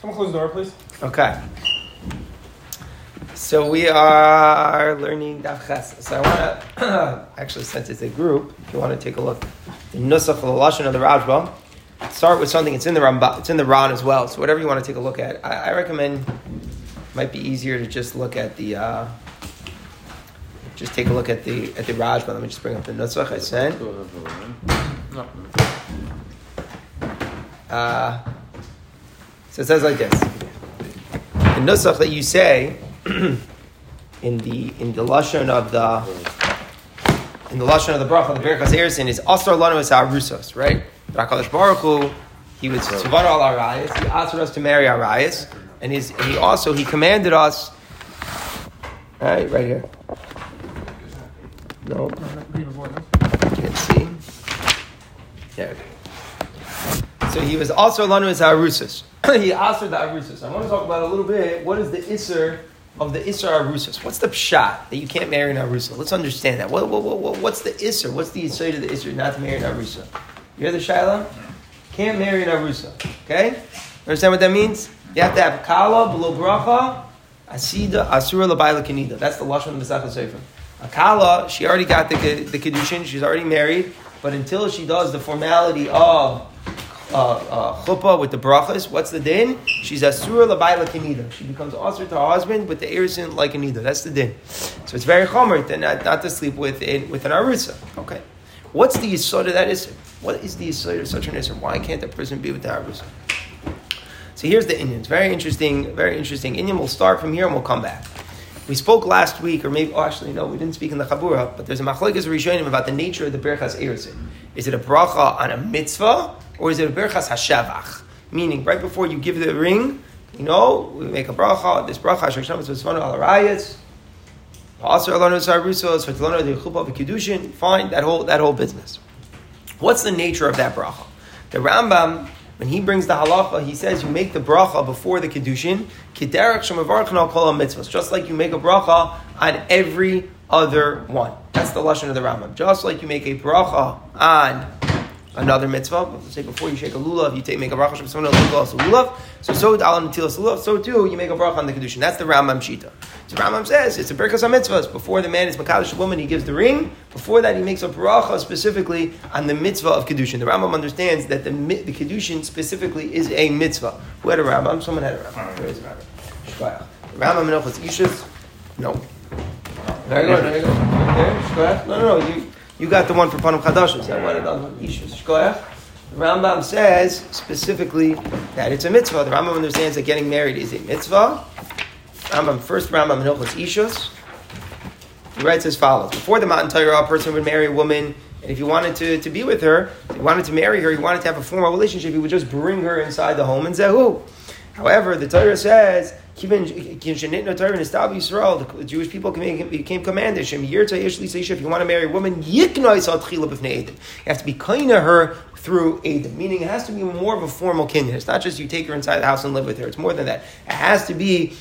Someone close the door, please. Okay. So we are learning Daf Ches. So I want to actually, since it's a group, if you want to take a look, the Nusach of the Lashon of the Rashba. Start with something. It's in the Ramba, It's in the Ran as well. So whatever you want to take a look at, I, I recommend. Might be easier to just look at the. Uh, just take a look at the at the Rashba. Let me just bring up the Nusach I sent. Uh, so it says like this: the Nusach that you say in the in the lashon of the in the lashon of the bracha of the Berachas Erison is Asar Lanu Es Arusos, right? Rakadosh Baruch Hu, he was Tzivana al Arayas, he asked us to marry Arayas, and his, he also he commanded us. Right, right here. No, can't see. There. So he was also Lanu Es Arusas. he asked the Arusas. I want to talk about a little bit. What is the Isser? of the Isra Arusas. What's the pshat that you can't marry an Arusa? Let's understand that. What, what, what, what's the Isra? What's the Isra of the Isra not to marry an Arusa? You hear the Shaila? Can't marry an Arusa. Okay? Understand what that means? You have to have Kala, below Bracha, Asida, Asura, Labaila, Kanida. That's the Lashon of the Sefer. Akala, she already got the, the Kedushin, she's already married, but until she does the formality of uh, uh, chuppah with the brachas, what's the din? She's asura labayla kanida. She becomes asur to her husband with the erison like a nida. That's the din. So it's very chomer to not, not to sleep with it, with an arusa. Okay. What's the yisod of that isser? What is the yisod of such an isser? Why can't a person be with the arusa? So here's the inyan. It's very interesting, very interesting. inyan, we'll start from here and we'll come back. We spoke last week, or maybe, oh, actually, no, we didn't speak in the Chabura, but there's a machlekes rishonim about the nature of the Berchas Erizin. Is it a bracha on a mitzvah, or is it a Berchas Hashavach? Meaning, right before you give the ring, you know, we make a bracha, this bracha, Hashem Tzvanu al Arayas, fine, that whole, that whole business. What's the nature of that bracha? The Rambam when he brings the halacha, he says you make the bracha before the mitzvahs, just like you make a bracha on every other one. That's the lesson of the Rambam. Just like you make a bracha on another mitzvah. Say before you shake a lulav, you take make a bracha from someone else lulav. So so lulav. So too you make a bracha on the kedushin. That's the Rambam shita. So Rambam says it's a berkas mitzvahs. Before the man is makadosh woman, he gives the ring. Before that, he makes a bracha specifically on the mitzvah of kedushin. The Rambam understands that the the kedushin specifically is a mitzvah. Who had a Rambam? Someone had a Rambam. Where is the Rambam? Rambam Menachos Ishus. No. Very good. Very good. Right there. No, no, no. You, you got the one for Panam Chadashim. So I wanted on Ishus. Shkoyach. The Rambam says specifically that it's a mitzvah. The Rambam understands that getting married is a mitzvah. Rambam, first Rambam Menachos Ishus. He writes as follows: Before the Matan Torah, a person would marry a woman, and if he wanted to, to be with her, he wanted to marry her, he wanted to have a formal relationship, he would just bring her inside the home and say? However, the Torah says the Jewish people became commanders. If you want to marry a woman, you have to be kind to her through Adam, meaning it has to be more of a formal kinyan. It's not just you take her inside the house and live with her. It's more than that. It has to be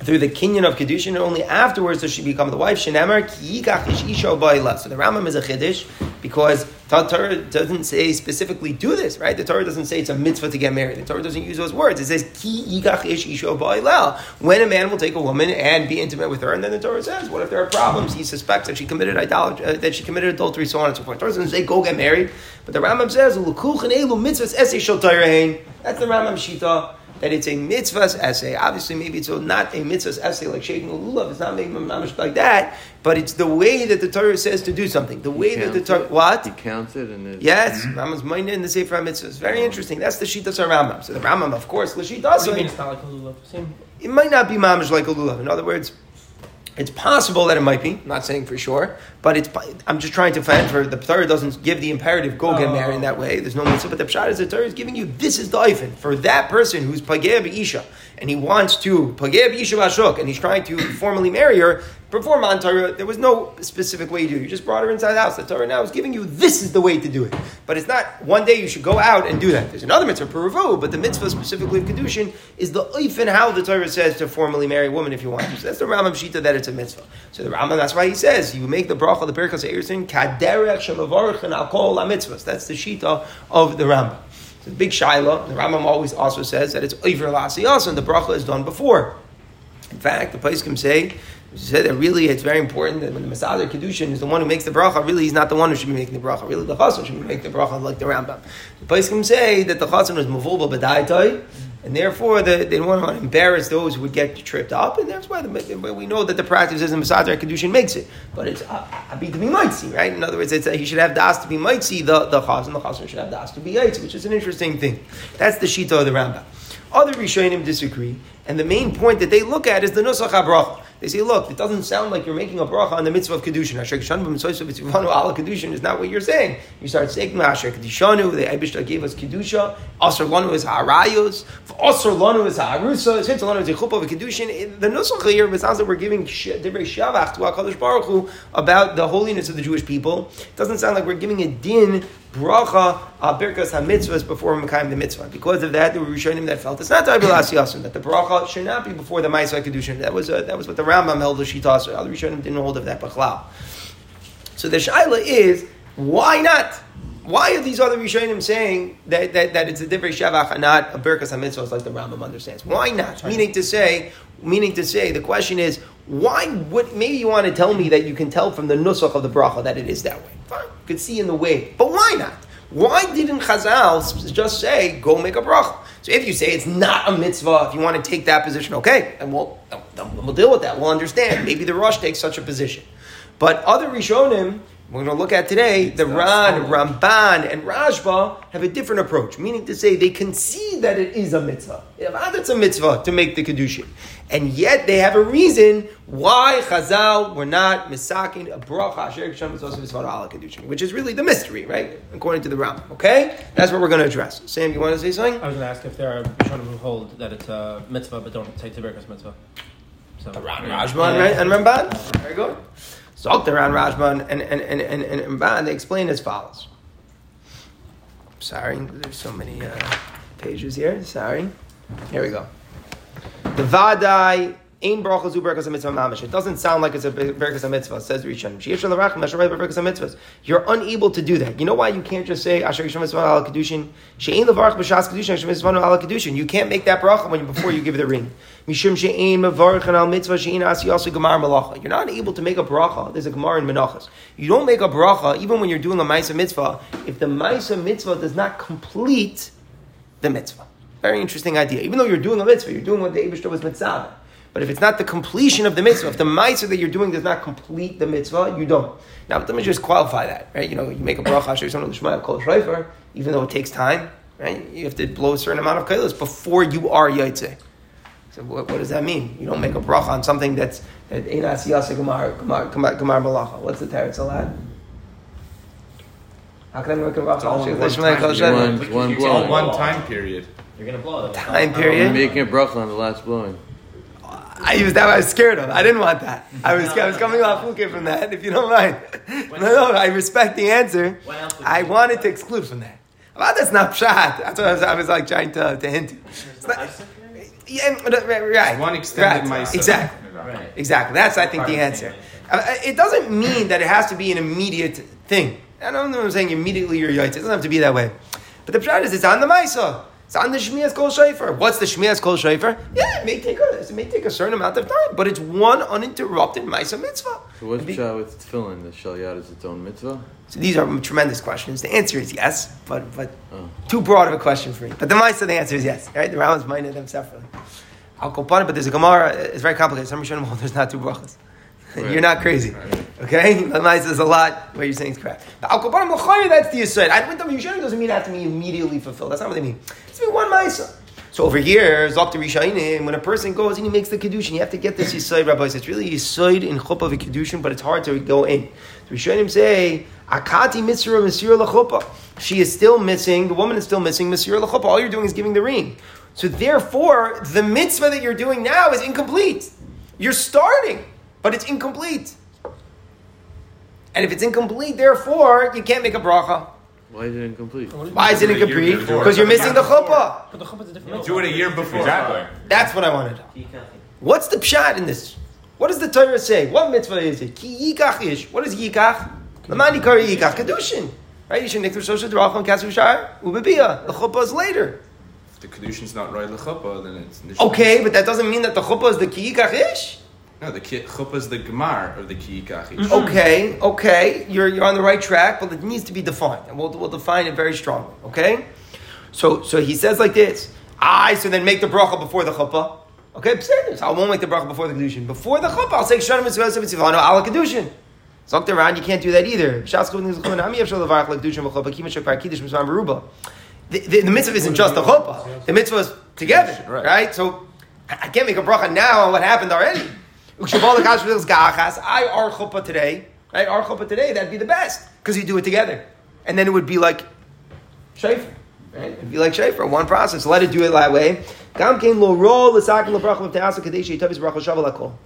through the kinyan of kedushin, and only afterwards does she become the wife. Shenemar ki isha So the Rambam is a chiddush because the Torah doesn't say specifically do this, right? The Torah doesn't say it's a mitzvah to get married. The Torah doesn't use those words. It says ki yikach ish isha When a man will take a woman and be intimate with her, and then the Torah says, what if there are problems? He suspects that she committed idolatry, uh, that she committed adultery, so on and so forth. The Torah doesn't say go get married, but the Rambam says That's the Rambam shita that it's a mitzvah's essay. Obviously, maybe it's not a mitzvah's essay like shaking a lulav. It's not maybe mamish like that, but it's the way that the Torah says to do something. The way that the Torah what he counts it and it, yes. Mhm. Rambam's mind in the Sefer HaMitzvah. It's very interesting. That's the shittas of Rambam. So the Rambam, of course, the shittas. What do you mean it's not like a lulav? Same. It might not be mamish like a lulav. In other words. It's possible that it might be. I'm not saying for sure, but it's. I'm just trying to find for the Torah doesn't give the imperative go get married in that way. There's no mitzvah, but the pshat is the Torah is giving you this is the ifin for that person who's pageh isha and he wants to pageh isha bashuk and he's trying to formally marry her. Before Man Torah, there was no specific way to do it. You just brought her inside the house. The Torah now is giving you this is the way to do it. But it's not one day you should go out and do that. There's another mitzvah, peruvu, but the mitzvah specifically of Kedushin is the and how the Torah says to formally marry a woman if you want to. So that's the Rambam Shita that it's a mitzvah. So the Rambam, that's why he says, you make the bracha, the Birkas Eirsin, kaderech shemavarech and alkohol mitzvahs. That's the Shita of the Rambam. The big shaila, the Rambam always also says that it's over also, and the bracha is done before. In fact, the can say said that really it's very important that when the Masada Kedushin is the one who makes the bracha, really he's not the one who should be making the bracha. Really the Chassan should be making the bracha like the Rambam. The can say that the Chassan was Mavulba Badaitai, and therefore the, they don't want to embarrass those who would get tripped up, and that's why the, we know that the practice is the Masada Kedushin makes it. But it's Abi to be Maitzi, right? In other words, it's, he should have das to be Maitzi, the, the Chassan, the Chassan should have das to be Yaitzi, which is an interesting thing. That's the Shita of the Rambam. Other Rishonim disagree, and the main point that they look at is the Nusach HaBracha. They say, look, it doesn't sound like you're making a bracha on the mitzvah of kedushin. Asher kedushin is not what you're saying. You start saying Asher kedishanu. The Eibushter gave us kedusha. Asher lanu is ha'arayos. Asher lanu is ha'arusa. Since lanu is a chuppah of kedushin. The nusach here it sounds like we're giving divrei shavach to Hakadosh Baruch Hu about the holiness of the Jewish people. It doesn't sound like we're giving a din bracha uh, birkas hamitzvahs before Mekayim the mitzvah. Because of that, were Rishonim that felt it's not Taibilas Yasin, that the bracha should not be before the Maisa Kedushin. That was, uh, that was what the Rambam held the Shita. Other Rishonim didn't hold of that Bachlal. So the Shaila is, why not? Why are these other Rishonim saying that, that, that it's a different Shavach and not a Birkas HaMitzvahs like the Rambam understands? Why not? Meaning to say, meaning to say, the question is, why would, maybe you want to tell me that you can tell from the Nusach of the Bracha that it is that way. Fine, you could see in the way. But why not? Why didn't Chazal just say, go make a bracha? So if you say it's not a mitzvah, if you want to take that position, okay, and we'll, we'll deal with that. We'll understand. Maybe the Rosh takes such a position. But other Rishonim, we're going to look at today, the Ran, Ramban, and Rashba have a different approach, meaning to say they concede that it is a mitzvah. It's ah, a mitzvah to make the Kedushin. And yet they have a reason why Chazal were not misaking a bracha Kedushin, which is really the mystery, right? According to the Ram. Okay? That's what we're going to address. Sam, you want to say something? I was going to ask if there are Rishonim who hold that it's a mitzvah but don't take Tiberkas mitzvah. So, Rajman, right? And Ramban? Very good. Zokter around Rajban and, and, and, and, and Ramban, they explain as follows. Sorry, there's so many uh, pages here. Sorry. Here we go. The Vadai Ein bracha zu berkas mitzvah mamish. It doesn't sound like it's a berkas mitzvah. Says Rishon. Sheyesh l'rachim asher berkas mitzvahs. You're unable to do that. You know why you can't just say asher yishon mitzvah al kedushin. She'ein levarach b'shas kedushin asher mitzvah al kedushin. You can't make that bracha when before you give the ring. Mishum she'ein mevarach al mitzvah she'ein asi also gemar malacha. You're not able to make a bracha. There's a gemar in menachas. You don't make a bracha even when you're doing a ma'isa mitzvah if the ma'isa mitzvah does not complete the mitzvah. Very interesting idea. Even though you're doing a mitzvah, you're doing what the Eibushter was mitzvah. But if it's not the completion of the mitzvah, if the mitzvah that you're doing does not complete the mitzvah, you don't. Now, let me just qualify that, right? You know, you make a bracha, Shema Kol Shreifer, even though it takes time, right? You have to blow a certain amount of kailas before you are yaitze. So what, what, does that mean? You don't make a bracha on something that's that ain't asiyasa gemar gemar gemar malacha. What's the teretz alad? How can I make a bracha? One, one, one, one time period. You're gonna blow it. Time period. You're making a bracha on the last blowing. I was that I was scared of. I didn't want that. I was I was coming off fluke from that. If you don't mind, no, no, I respect the answer. I wanted to exclude from that. Well, that's not pshat. That's what I was, I was like trying to, to hint. Not, yeah, right. One extended right. Exactly. Right. Exactly. That's I think the answer. Uh, it doesn't mean that it has to be an immediate thing. I don't know what I'm saying. Immediately you're yaitz. It doesn't have to be that way. But the pshat is it's on the ma'isa. It's on the Shmias Kol Shofar. What's the Shmias Kol Shofar? Yeah, it may take a it may take a certain amount of time, but it's one uninterrupted Maisa mitzvah. So what's be, with tefillin? The Shalyat is its own mitzvah. So these are tremendous questions. The answer is yes, but but oh. too broad of a question for me. But the Maisa, the answer is yes. Right? The Rambam's minded them separately. I'll go on it, but there's a Gemara. It's very complicated. Some Rishonim hold there's not two brachas. Right. You're not crazy. Right. Okay? Lamais is a lot where you're saying it's correct. The Al Kopanim that's the Yisrael. I went to Yisrael doesn't mean it has to be immediately fulfilled. That's not what they mean. It's mean one Maisa. So over here, Zok the Rishainim, when a person goes and he makes the Kedushin, you have to get this Yisrael, rabbis. It's really Yisrael in Chuppah of a Kedushin, but it's hard to go in. The Rishainim say, Akati Mitzvah Mitzvah L'Chuppah. She is still missing, the woman is still missing Mitzvah L'Chuppah. All you're doing is giving the ring. So therefore, the mitzvah that you're doing now is incomplete. You're starting, but it's incomplete. And if it's incomplete, therefore, you can't make a bracha. Why is it incomplete? Why is it incomplete? Because you're missing the chuppah. But the chuppah is a different. Do it a year before. Exactly. That's what I wanted. What's the pshat in this? What does the Torah say? What mitzvah is it? Ki yikach ish. What is yikach? Lamani kari yikach kedushin. Right? You should make niktur shosha drachon kasu shar ubebia. The chuppah is later. If the kedushin's not right lechuppah, then it's okay. But that doesn't mean that the chuppah is the kiyikachish. No, the chuppah is the gemar of the kiyikachish. Mm-hmm. Okay, okay, you're you're on the right track, but it needs to be defined, and we'll we'll define it very strongly. Okay, so so he says like this. I so then make the bracha before the chuppah. Okay, so I won't make the bracha before the kedushin. Before the chuppah, I'll say shana mitzvah mitzvah ala kedushin. Zokt around, you can't do that either. The, the, the mitzvah isn't just the chuppah. The mitzvah is together, right? right? So I can't make a bracha now on what happened already. I are chuppah today, right? Our chuppah today, that'd be the best because you do it together, and then it would be like shayfer. Right? It'd be like shayfer, one process. Let it do it that way.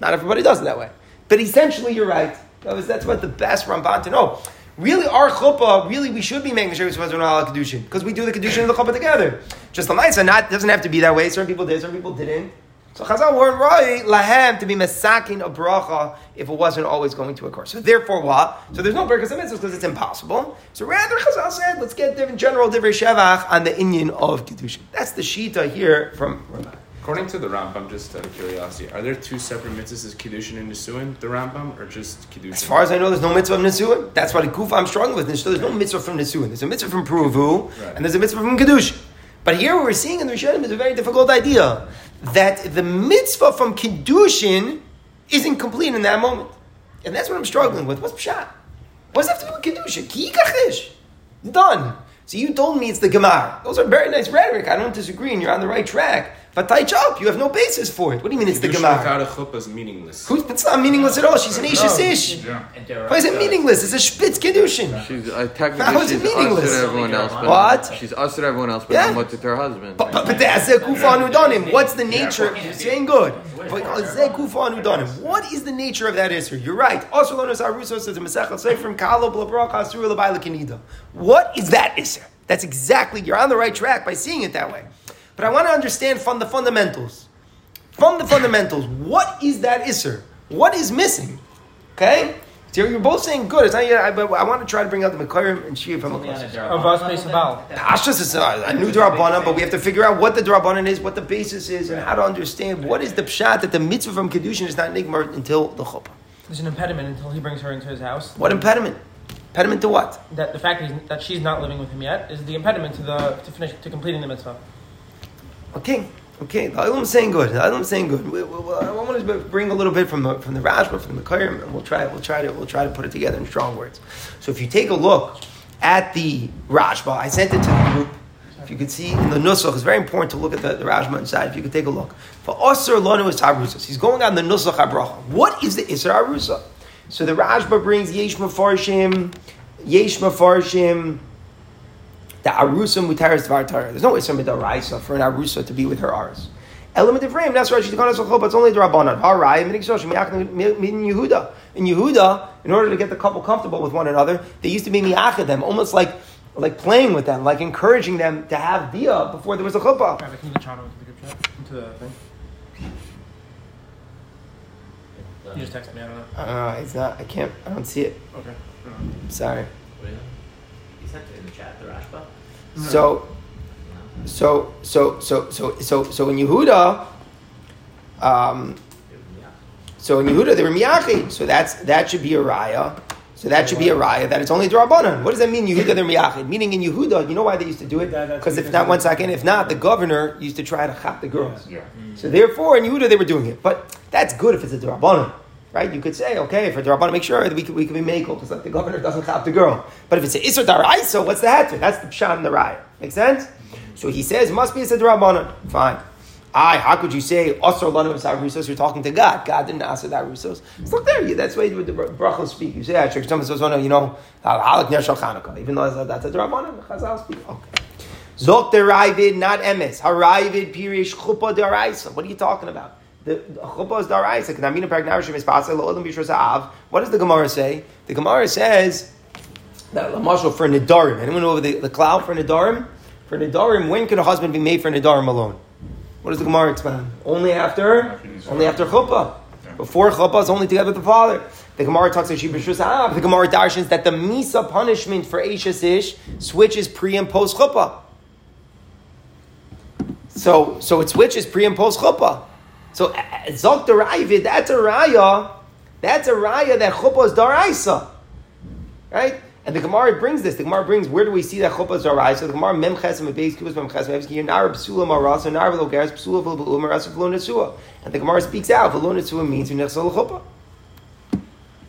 Not everybody does it that way, but essentially, you're right. That's what the best Ramban to know. Really, our chuppah, really, we should be making sure we're supposed to kedushin because we do the kedushin and the chuppah together. Just the mitzvah, not doesn't have to be that way. Certain people did, certain people didn't. So Chazal weren't right lahem to be masakin a bracha if it wasn't always going to occur. So therefore, what? So there's no berachas mitzvahs because it's impossible. So rather, Chazal said, let's get different general different shevach on the inyan of kedushin. That's the shita here from. According to the Rambam, just out of curiosity, are there two separate mitzvahs Kiddushin and Nisuin, the Rambam, or just Kiddushin? As far as I know, there's no mitzvah of Nisuin. That's what Kufa I'm struggling with. There's no mitzvah from Nisuin. There's a mitzvah from Pruvu, right. and there's a mitzvah from Kiddushin. But here what we're seeing in the Rishonim is a very difficult idea that the mitzvah from Kiddushin isn't complete in that moment. And that's what I'm struggling with. What's Pshat? What's have to do with Kiddushin? Ki Done. So you told me it's the Gemara. Those are very nice rhetoric. I don't disagree, and you're on the right track. But up, you have no basis for it. What do you mean it's the Gemara? without a chuppah is meaningless. Who's, it's not meaningless at all. She's an Isha Ish. Why is it meaningless? It's a Spitz Kedushin. She's uh, technically How is it she's meaningless? us everyone else. But what? She's us to everyone else, but yeah. not to her husband. But, but, but that's a kufa anudanim. What's the nature? You're saying good. But kufa anudanim. What is the nature of that issue? You're right. Also, Lonas Aruso says in Masechel Seifrim Kalo Blabrach Asur Labaila Kenida. What is that issue? That's exactly. You're on the right track by seeing it that way. But I want to understand from the fundamentals. From the fundamentals, what is that Isser? What is missing? Okay? So you're both saying good. It's not yet, I, but I want to try to bring out the Mekayim and Shia from the Ashtas is uh, a new Darabanan, but we have to figure out what the Darabanan is, what the basis is, and how to understand what is the Pshat that the mitzvah from Kedushin is not Nigmar until the Chuppah. There's an impediment until he brings her into his house. What impediment? Impediment to what? That the fact that, that she's not living with him yet is the impediment to the to finish to completing the mitzvah. Okay, okay. The Ilam saying good. The Ilam saying good. We, we, we, I want to bring a little bit from the from the Rashba, from the Kairim, and we'll try. We'll try to we'll try to put it together in strong words. So if you take a look at the Rashba, I sent it to the group. If you could see in the Nusach, it's very important to look at the, the Rashba inside. If you could take a look. For Osir Lanu is Harusas. He's going on the Nusach Abracha. What is the Isra Harusa? So the Rashba brings Yesh Mefarshim, Yesh Mefarshim, the arusa mutaris dvar There's no isra midaraisa for an arusa to be with her aris. Element of frame. That's right. She's going to But it's only the rabbanon. Harai min Yehuda. In Yehuda, in order to get the couple comfortable with one another, they used to be miachad them, almost like like playing with them, like encouraging them to have dia before there was a chuppah. Into the thing. You just texted me. I don't know. Uh, it's not. I can't. I don't see it. Okay. Sorry. He sent it in the chat, the Rashba. So, so, so, so, so, so, so in Yehuda, um, so in Yehuda they were miyachid. So that's that should be a raya. So that should be a raya that it's only drabanan. What does that mean? Yehuda they're miyachid. Meaning in Yehuda, you know why they used to do it? Because if not, one second, if not, the governor used to try to chop the girls. Yeah. So therefore, in Yehuda they were doing it. But that's good if it's a drabanan. Right? You could say, okay, for Darabana, make sure that we could, we could be makel, because like the governor doesn't chop the girl. But if it's an Isra Daraisa, what's the hatter? That's the Pshat and the Raya. Make sense? So he says, must be a Darabana. Fine. I, how could you say Asr Lanu Rusos? You're talking to God. God didn't ask that Rusos. It's not there. That's why you do the brachos speak. You say, I check someone says, you know, Halak Neshal Chanukah. Even though that's a Darabana, the Chazal speak. Okay. Zok derivid, not emes. Harivid pirish chuppah deraisa. What are you talking about? The chuppah is daraisa. Knamina paragnarishim is pasal lo'olam bishras av. What does the Gemara say? The Gemara says that lamashal for nidarim. Anyone know over the, the cloud for nidarim? For nidarim, when can a husband be made for nidarim alone? What does the Gemara explain? Only after, only after chuppah. Before chuppah, it's only together with the father. The Gemara talks about Shibashus The Gemara darshans that the Misa punishment for Ashes Ish switches pre and post chuppah. So, so it switches pre and post chuppah. So, eh, eh, Zok Daravid, that's a raya. That's a raya that chuppah is daraisa. Right? And the Gemara brings this. The Gemara brings, where do we see that chuppah is daraisa? The Gemara mem chesem and beis kibus mem chesem evs ki nar psula marasa nar velo geras psula velo marasa nesua. And the Gemara speaks out, nesua means you nechsel chuppah.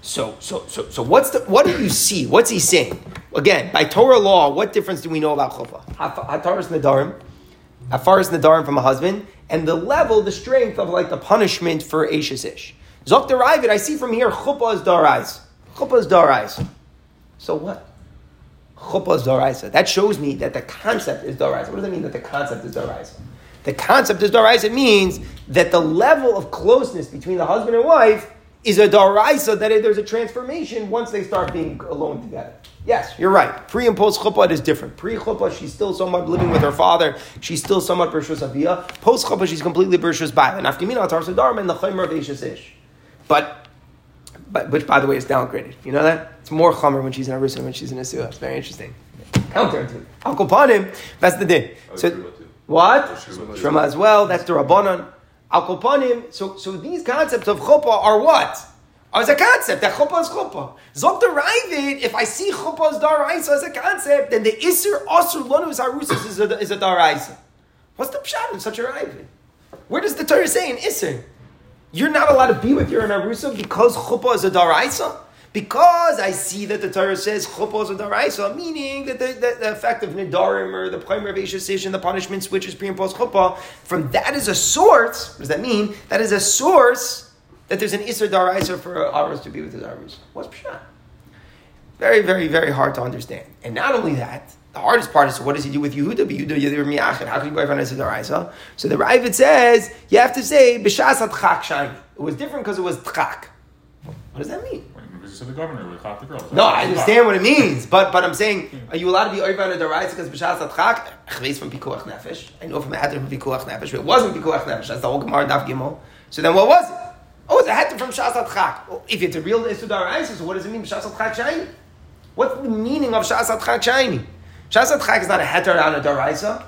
So, so, so, so what's the, what do you see? What's he saying? Again, by Torah law, what difference do we know about chuppah? Hataras nadarim, hafaras nadarim from a husband, and the level, the strength of like the punishment for Ashes Ish. Zok derived, I see from here, chuppah is darais. Chuppah is darais. So what? Chuppah is daraisa. That shows me that the concept is daraisa. What does that mean that the concept is daraisa? The concept is daraisa. It means that the level of closeness between the husband and wife is a daraisa that there's a transformation once they start being alone together. Yes, you're right. Pre and post chuppah is different. Pre chuppah, she's still somewhat living with her father. She's still somewhat bershus aviyah. Post chuppah, she's completely bershus bayla. And afkamina atar sedarim and the chaymer of ish. But, but which by the way is downgraded. You know that it's more chomer when she's in a risa when she's in a suah. It's very interesting. Counterintuitive. Al that's the din. Oh, So what? Shema. Shema as well. That's the rabbanon. Al kopanim. So so these concepts of chuppah are what? Oh, as a concept that chuppah is chuppah. Zok derived. If I see chuppah as daraisa as a concept, then the iser asur lonus harusas is a is a daraisa. What's the pshat in such a rivet? Where does the Torah say in iser? You're not allowed to be with your Narusa because chuppah is a daraisa? Because I see that the Torah says chuppah is a daraisa, meaning that the, the, the effect of nidarim or the primary of and the punishment switches pre and post chuppah, from that is a source, what does that mean? That is a source that there's an isser daraisa for Aros to be with his Aros. What's pshat? Very, very, very hard to understand. And not only that, the hardest part is what does he do with Yehuda? But Yehuda Yehuda Miyachin. How can you go on a daraisa? So the Ravid says you have to say b'shas atchak shani. It was different because it was tchak. What does that mean? Because the governor would cop the girls. No, I understand what it means, but but I'm saying, are you allowed to be over on a daraisa because b'shas atchak? Chveis from pikuach nefesh. I know from Adam from pikuach nefesh. It wasn't pikuach nefesh. That's the whole Gemara Daf Gimel. So then what was it? Oh, it's a heter from shas atchak. Oh, if it's a real daraisa, so what does it mean b'shas atchak shani? What's the meaning of shas atchak shani? Shas atchak is not a heter on a daraisa.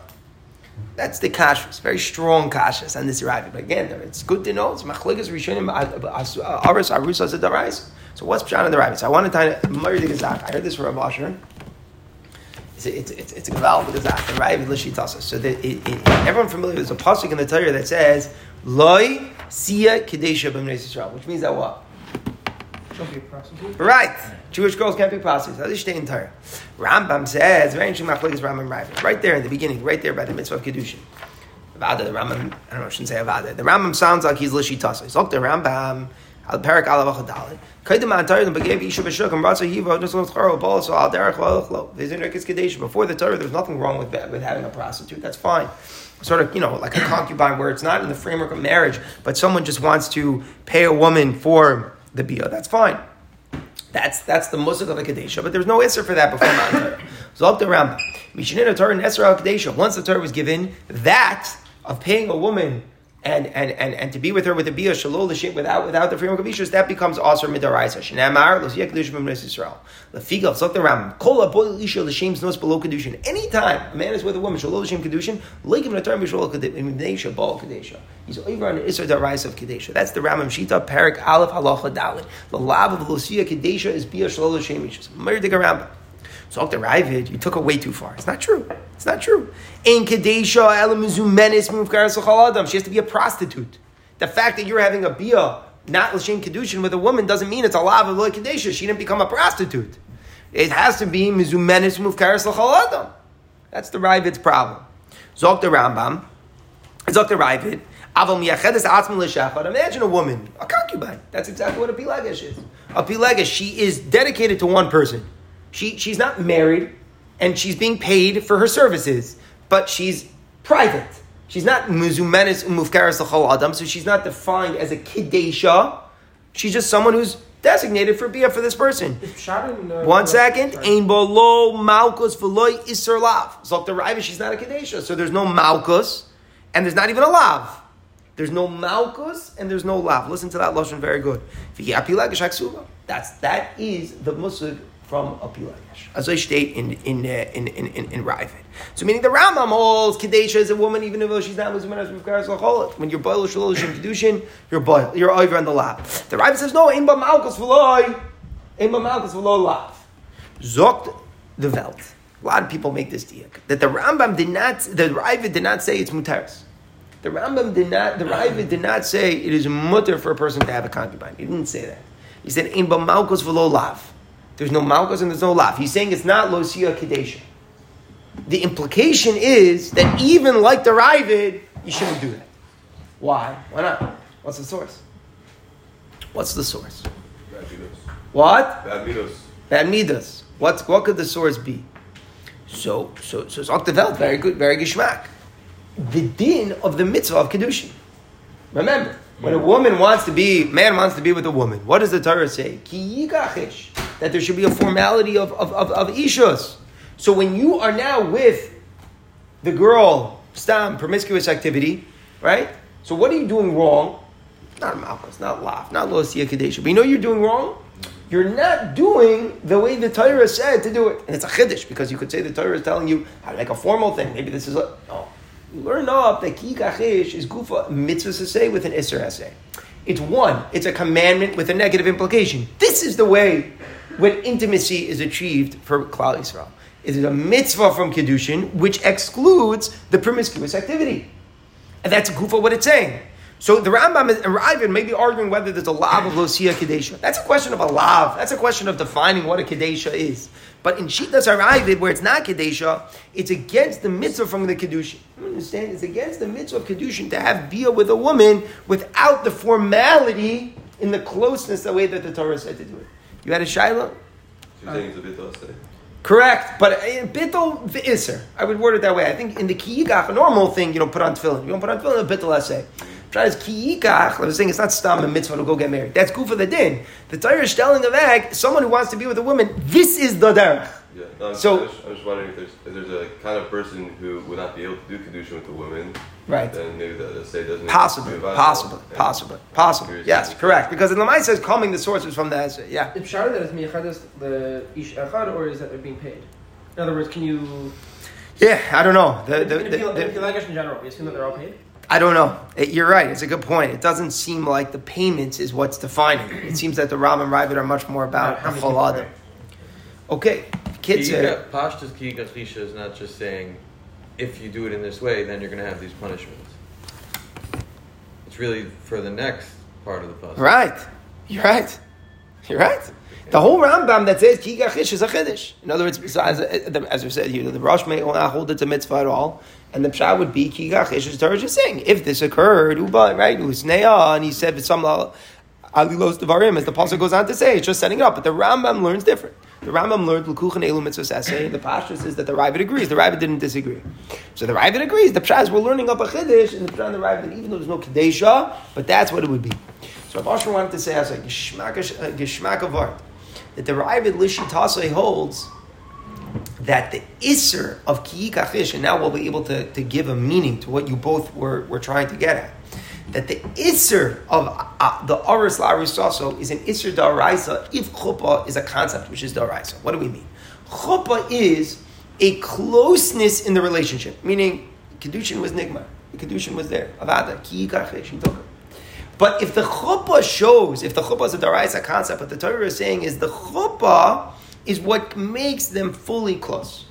That's the kashrus, very strong kashrus on this ravi. But again, it's good to know. It's machlikas rishonim aris arus as a daraisa. So what's pshat on the ravi? So I want to tell you, Mari de Gazak. I heard this from Rav Asher. It's a, it's, it's, it's a gaval with Gazak. The ravi l'shitasa. So that it, it, everyone familiar. There's a pasuk in the Torah that says Loi siya kadesha b'mnei Yisrael, which means that what? Don't be a prostitute. Right. Jewish girls can't be prostitutes. That's the in Torah. Rambam says, very interesting Rambam Ravid. Right there in the beginning, right there by the mitzvah of Kedushin. Avada, the Rambam, I don't know, I shouldn't say Avada. The Rambam sounds like he's Lishitasa. He's looked the Rambam, al perak alav achadali. Kaidim antar them begev isha b'shuk and ratza hiva just lo tzcharo bol so al derech lo lo. Visit rekis kadesh. Before the Torah, there's nothing wrong with with having a prostitute. That's fine. Sort of, you know, like a concubine where it's not in the framework of marriage, but someone just wants to pay a woman for the bia. That's fine. That's that's the musik of a kadesha, but there's no answer for that before Matan Torah. Zok the Rambam. Mishneh Torah and Esra al kadesha. Once the Torah was given, that of paying a woman and and and, and to be with her with a bia shalol l'shem without without the framework of ishus, that becomes also midaraisa. Shnamar l'siyah kedusha b'mnes Yisrael. Lefigav zok the Ram. Kol aboy l'isha l'shem znos below kedushin. Anytime a man is with a woman shalol l'shem kedushin, leikim l'torah b'shalol kadesha bal kadesha. He's over on the Isra Darais of Kadesha. That's the Rambam Shita, Parak Aleph Halacha Dalit. The lab of Lucia Kadesha is Bia Shalol Shemishis. Murder Rambam. So Dr. Ravid, you took it way too far. It's not true. It's not true. In Kadesha, Elamizu Menis Mufkar Adam. She has to be a prostitute. The fact that you're having a Bia, not Lashem Kedushin with a woman, doesn't mean it's a lab of Kadesha. She didn't become a prostitute. It has to be Mizu Menis Mufkar Adam. That's the Ravid's problem. Zok the Rambam. Zok the Ravid. Imagine a woman, a concubine. That's exactly what a pilegesh is. A pilegesh, she is dedicated to one person. She, she's not married, and she's being paid for her services, but she's private. She's not muzumenis umufkaris adam, so she's not defined as a kidesha. She's just someone who's designated for bia for this person. In, uh, One second. Ein bolo malkus v'loy iser lav. Zok the Raiva, she's not a kadesha, so there's no malkus, and there's not even a lav. There's no malchus and there's no lav. Listen to that lashon very good. That's that is the musig from a pilagish. As I state in in uh, in in in, in Ravid. So meaning the Rambam holds Kadesha is a woman even if she's not Muslim as When you're boil and kedushin, you're boil, you're over on the lap. The Ravid says no, imba malchus v'loy, imba malchus v'loy lav. Zokt the Welt. A lot of people make this diak that the Rambam did not, the Ravid did not say it's mutaris. The Rambam did not, the Ravid did not say it is mutter for a person to have a concubine. He didn't say that. He said imba malchus v'loy lav. There's no malchus and there's no lav. He's saying it's not losia kadesha. The implication is that even like the Ravid, you shouldn't do that. Why? Why not? What's the source? What's the source? Bad midos. What? Bad midos. Bad midas. What, what could the source be? So, so, so it's Welt, very good, very geschmack. The din of the mitzvah of Kedushin. Remember, when a woman wants to be, man wants to be with a woman, what does the Torah say? Ki. That there should be a formality of, of, of, of ishus. So when you are now with the girl, stam, promiscuous activity, right? So what are you doing wrong? Not malchus, not laugh, not lo kadesha. But you know you're doing wrong? You're not doing the way the Torah said to do it. And it's a chiddush, because you could say the Torah is telling you make a formal thing. Maybe this is a... No. Learn up that ki kachish is gufa mitzvah to say with an isser essay. It's one. It's a commandment with a negative implication. This is the way when intimacy is achieved for Klal Yisrael. It is a mitzvah from Kedushin, which excludes the promiscuous activity. And that's Kufa what it's saying. So the Rambam and Ravid may be arguing whether there's a lav of Losia Kadesha. That's a question of a lav. That's a question of defining what a Kadesha is. But in Shitas Ravid, where it's not Kadesha, it's against the mitzvah from the Kedushin. You understand? It's against the mitzvah of Kedushin to have bia with a woman without the formality in the closeness the way that the Torah said to do it. You had a Shiloh? You're saying it's a bit also. Correct, but uh, bittel v'iser. I would word it that way. I think in the kiyigach, a normal thing, you don't put on tefillin. You don't put on tefillin, a bittel essay. Try as kiyigach. I was saying it's not stam a mitzvah to go get married. That's good for the din. The Torah is telling the egg, someone who wants to be with a woman, this is the derech. Yeah. No, I'm, So- I'm, just, I'm just wondering if there's, if there's a kind of person who would not be able to do kedusha with a woman. Right. Then maybe the, the say doesn't. Possibly, do possibly, Yeah. possibly, possibly. Yes, correct. Because in the Lamai says coming the source is from the essay. Yeah. If Shara that is miyachadas the ish echad, or is that they're being paid? In other words, can you? Yeah, I don't know. The, the, in the, Pil- in the- Pilagish in general, you assume that they're all paid. I don't know. It- you're right. It's a good point. It doesn't seem like the payments is what's defining. it. It seems that the Ram and Ravid are much more about How the many chol people, adam. right? Okay, kids. Kiyiga- Pashtas Kiyiga is not just saying, if you do it in this way, then you're going to have these punishments. It's really for the next part of the puzzle. Right. You're right. You're right. The whole Rambam that says ki gachish is a chiddush. In other words, so as, as I said here, the Rosh may not hold it to mitzvah at all, and the pshat would be ki gachish Torah just saying if this occurred, uba right, usneya, and he said some alilos devarim, as the pasuk goes on to say, it's just setting it up. But the Rambam learns different. The Rambam learned l'kuchen elu mitzvah essay. The Pasha says that the Ravid agrees. The Ravid didn't disagree. So the Ravid agrees. The pshat is we're learning up a chiddush, and the pshat and the Ravid, even though there's no kadesha, but that's what it would be. So Rav Asher wanted to say as a geschmack of art that the Ravid Lishitasei holds that the Isser of Kiyikachish, and now we'll be able to, to give a meaning to what you both were, were trying to get at, that the Isser of uh, the Aris Larisaso is an Isser Daraisa if Chuppah is a concept which is Daraisa. What do we mean? Chuppah is a closeness in the relationship, meaning Kedushin was Nigma, the Kedushin was there, Avada, Kiyikachish, he took. But if the chuppah shows, if the chuppah is a daraisa concept, what the Torah is saying is the chuppah is what makes them fully close.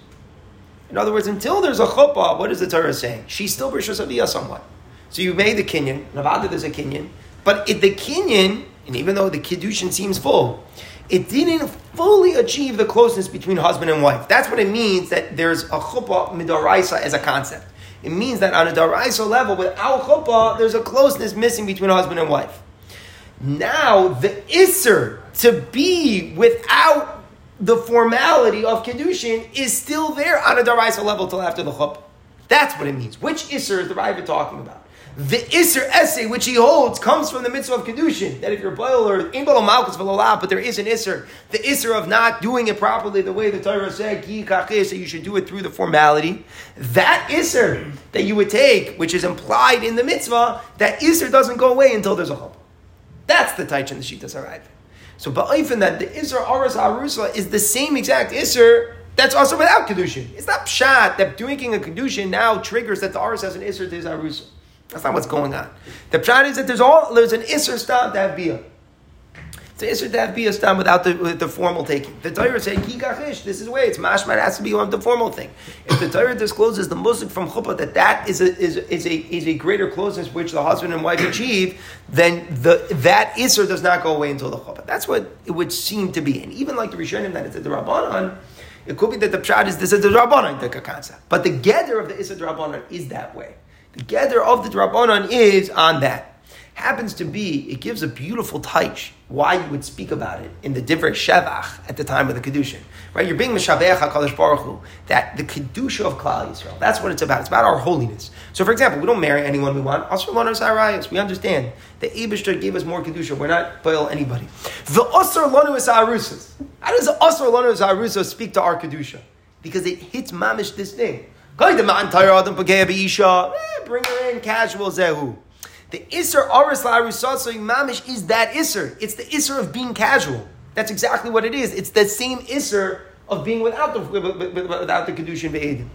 In other words, until there's a chuppah, what is the Torah saying? She's still Rishos Aviyah somewhat. So you made the kinyan, Nevada there's a kinyan, but it, the kinyan, and even though the kiddushin seems full, it didn't fully achieve the closeness between husband and wife. That's what it means that there's a chuppah midaraisa as a concept. It means that on a daraisa level, without chuppah, there's a closeness missing between husband and wife. Now, the isser to be without the formality of kedushin is still there on a daraisa level till after the chuppah. That's what it means. Which isser is the Ravid talking about? The Isser essay, which he holds, comes from the mitzvah of Kedushin. That if you're boil or in Balo Malkus Velolah, but there is an Isser. The Isser of not doing it properly the way the Torah said, Ki kachis, that you should do it through the formality. That Isser that you would take, which is implied in the mitzvah, that Isser doesn't go away until there's a Chopah. That's the Taich and the Shitas arrive. So, Ba'ifin that the Isser Aras Arusa is the same exact Isser that's also without Kedushin. It's not Pshat that drinking a Kedushin now triggers that the Aras has an Isser to his Arusa. That's not what's going on. The Pshat is that there's all there's an Isser stam to have. It's to have Bia stam without the, with the formal taking. The Torah said, Ki kachish, this is the way, it's mashma, it has to be on the formal thing. If the Torah discloses the musik from chuppah that that is a, is, is, a, is a greater closeness which the husband and wife achieve, then the, that Isser does not go away until the chuppah. That's what it would seem to be. And even like the Rishonim that it's a Rabbanon, it could be that the pshat is this is the Rabbanon the concept. But the gather of the Issa Rabbanon is that way. The gather of the Rabbanon is on that. Happens to be, it gives a beautiful touch why you would speak about it in the Divrei Shevach at the time of the Kedushin. Right? You're being Meshabeach HaKadosh Baruch Hu, that the Kedusha of Klal Yisrael, that's what it's about. It's about our holiness. So for example, we don't marry anyone we want. Also, we understand. that Abishter gave us more Kedusha. We're not boil anybody. The Osar Lanu is Arusas. How does the Osar Lanu is Arusas speak to our Kedusha? Because it hits mamish this thing. Eh, bring her in, casual zehu. The Isser Aris La'arusasa Mamish is that Isser. It's the Isser of being casual. That's exactly what it is. It's the same Isser of being without the, without the Kedushin Ve'edim.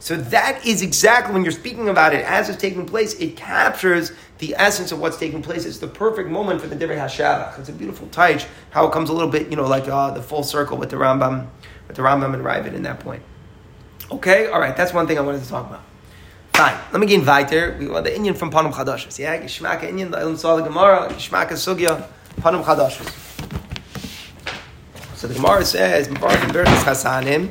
So that is exactly when you're speaking about it as it's taking place, it captures the essence of what's taking place. It's the perfect moment for the Divrei Hashavach. It's a beautiful taich, how it comes a little bit, you know, like uh, the full circle with the Rambam, with the Rambam and Ravid in that point. Okay, all right, that's one thing I wanted to talk about. Fine. Let me get weiter. We want the inyan from Panam Chadashis. Yeah, Gishmaka inyan, the Ilm Sal Gemara, Gishmaka Sugya, Panam Chadashis. So the Gemara says, Mbarak and Berachas Chasanim.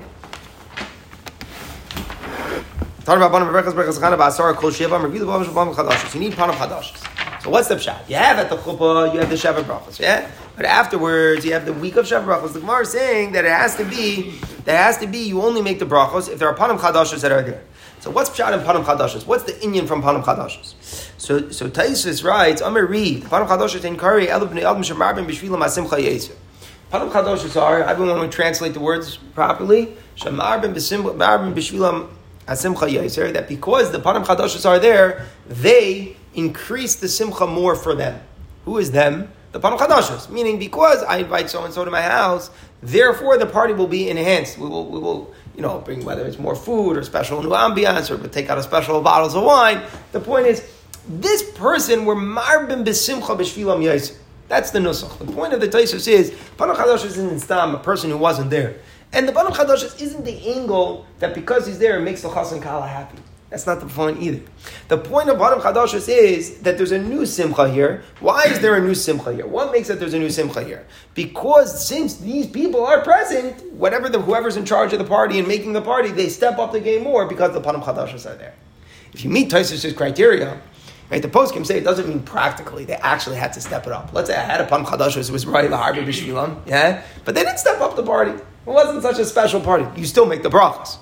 Talking about Panam Berachas Berachas Chana Ba'asar Kol Sheva, review the Panam Chadashis. You need Panam Chadashis. So what's the pshat? You have at the chuppah, you have the Sheva Brachas, yeah? But afterwards, you have the week of Sheva Brachos. The Gemara is saying that it has to be, that has to be, you only make the Brachos if there are Panam Chadashis that are there. So what's pshat in Panam Chadashis? What's the inyan from Panam Chadashis? So so Taisus writes, Amar read Panam Chadashis in Kari Elub Bnei Adam Shemarbim B'Shvilam Asimcha Yetzer. Panam Chadashis are I don't want to translate the words properly. Shemarbim B'Shvilam Asimcha Yetzer. That because the Panam Chadashis are there, they increase the simcha more for them. Who is them? The Panam Chadashis. Meaning because I invite so and so to my house, therefore the party will be enhanced. We will we will you know, bring whether it's more food or special new ambiance or take out a special bottles of wine. The point is, this person were marbim besimcha b'shvilam yaisim. That's the nusach. The point of the Taisus is, Panam Chadash isn't stam, a person who wasn't there. And the Panam Chadash isn't the angle that because he's there, it makes the Chas and Kala happy. That's not the point either. The point of Bottom Chadashis is that there's a new Simcha here. Why is there a new Simcha here? What makes it there's a new Simcha here? Because since these people are present, whatever the whoever's in charge of the party and making the party, they step up the game more because the Bottom Chadashis are there. If you meet Taisus' criteria, Right, the post can say it doesn't mean practically they actually had to step it up. Let's say I had a Pam Chadashos, it was right Laharbi Bishvilam, yeah? But they didn't step up the party. It wasn't such a special party. You still make the brachas.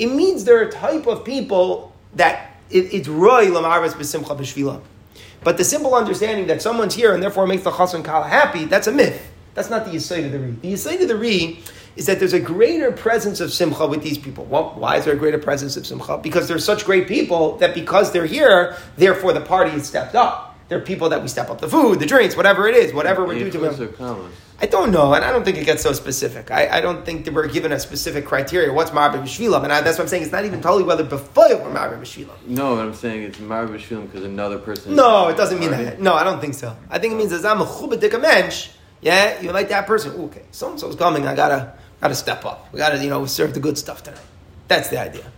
It means there are a type of people that it, it's roy lamaris b'simcha b'shvila. But the simple understanding that someone's here and therefore makes the chassan kala happy, that's a myth. That's not the yisoid of the re. The yisoid of the re is that there's a greater presence of simcha with these people. Well, why is there a greater presence of simcha? Because they're such great people that because they're here, therefore the party has stepped up. They're people that we step up the food, the drinks, whatever it is, whatever we do to them. I don't know, and I don't think it gets so specific. I, I don't think that we're given a specific criteria. What's Marbe B'Shvilam? And I, that's what I'm saying. It's not even totally whether B'Foil or Marbe B'Shvilam. No, what I'm saying it's Marbe B'Shvilam because another person. No, it doesn't mean that. No, I don't think so. I think it means as I'm a chubadik mensch. Yeah, you like that person. Ooh, okay, so and so's coming. I gotta gotta step up. We gotta you know serve the good stuff tonight. That's the idea.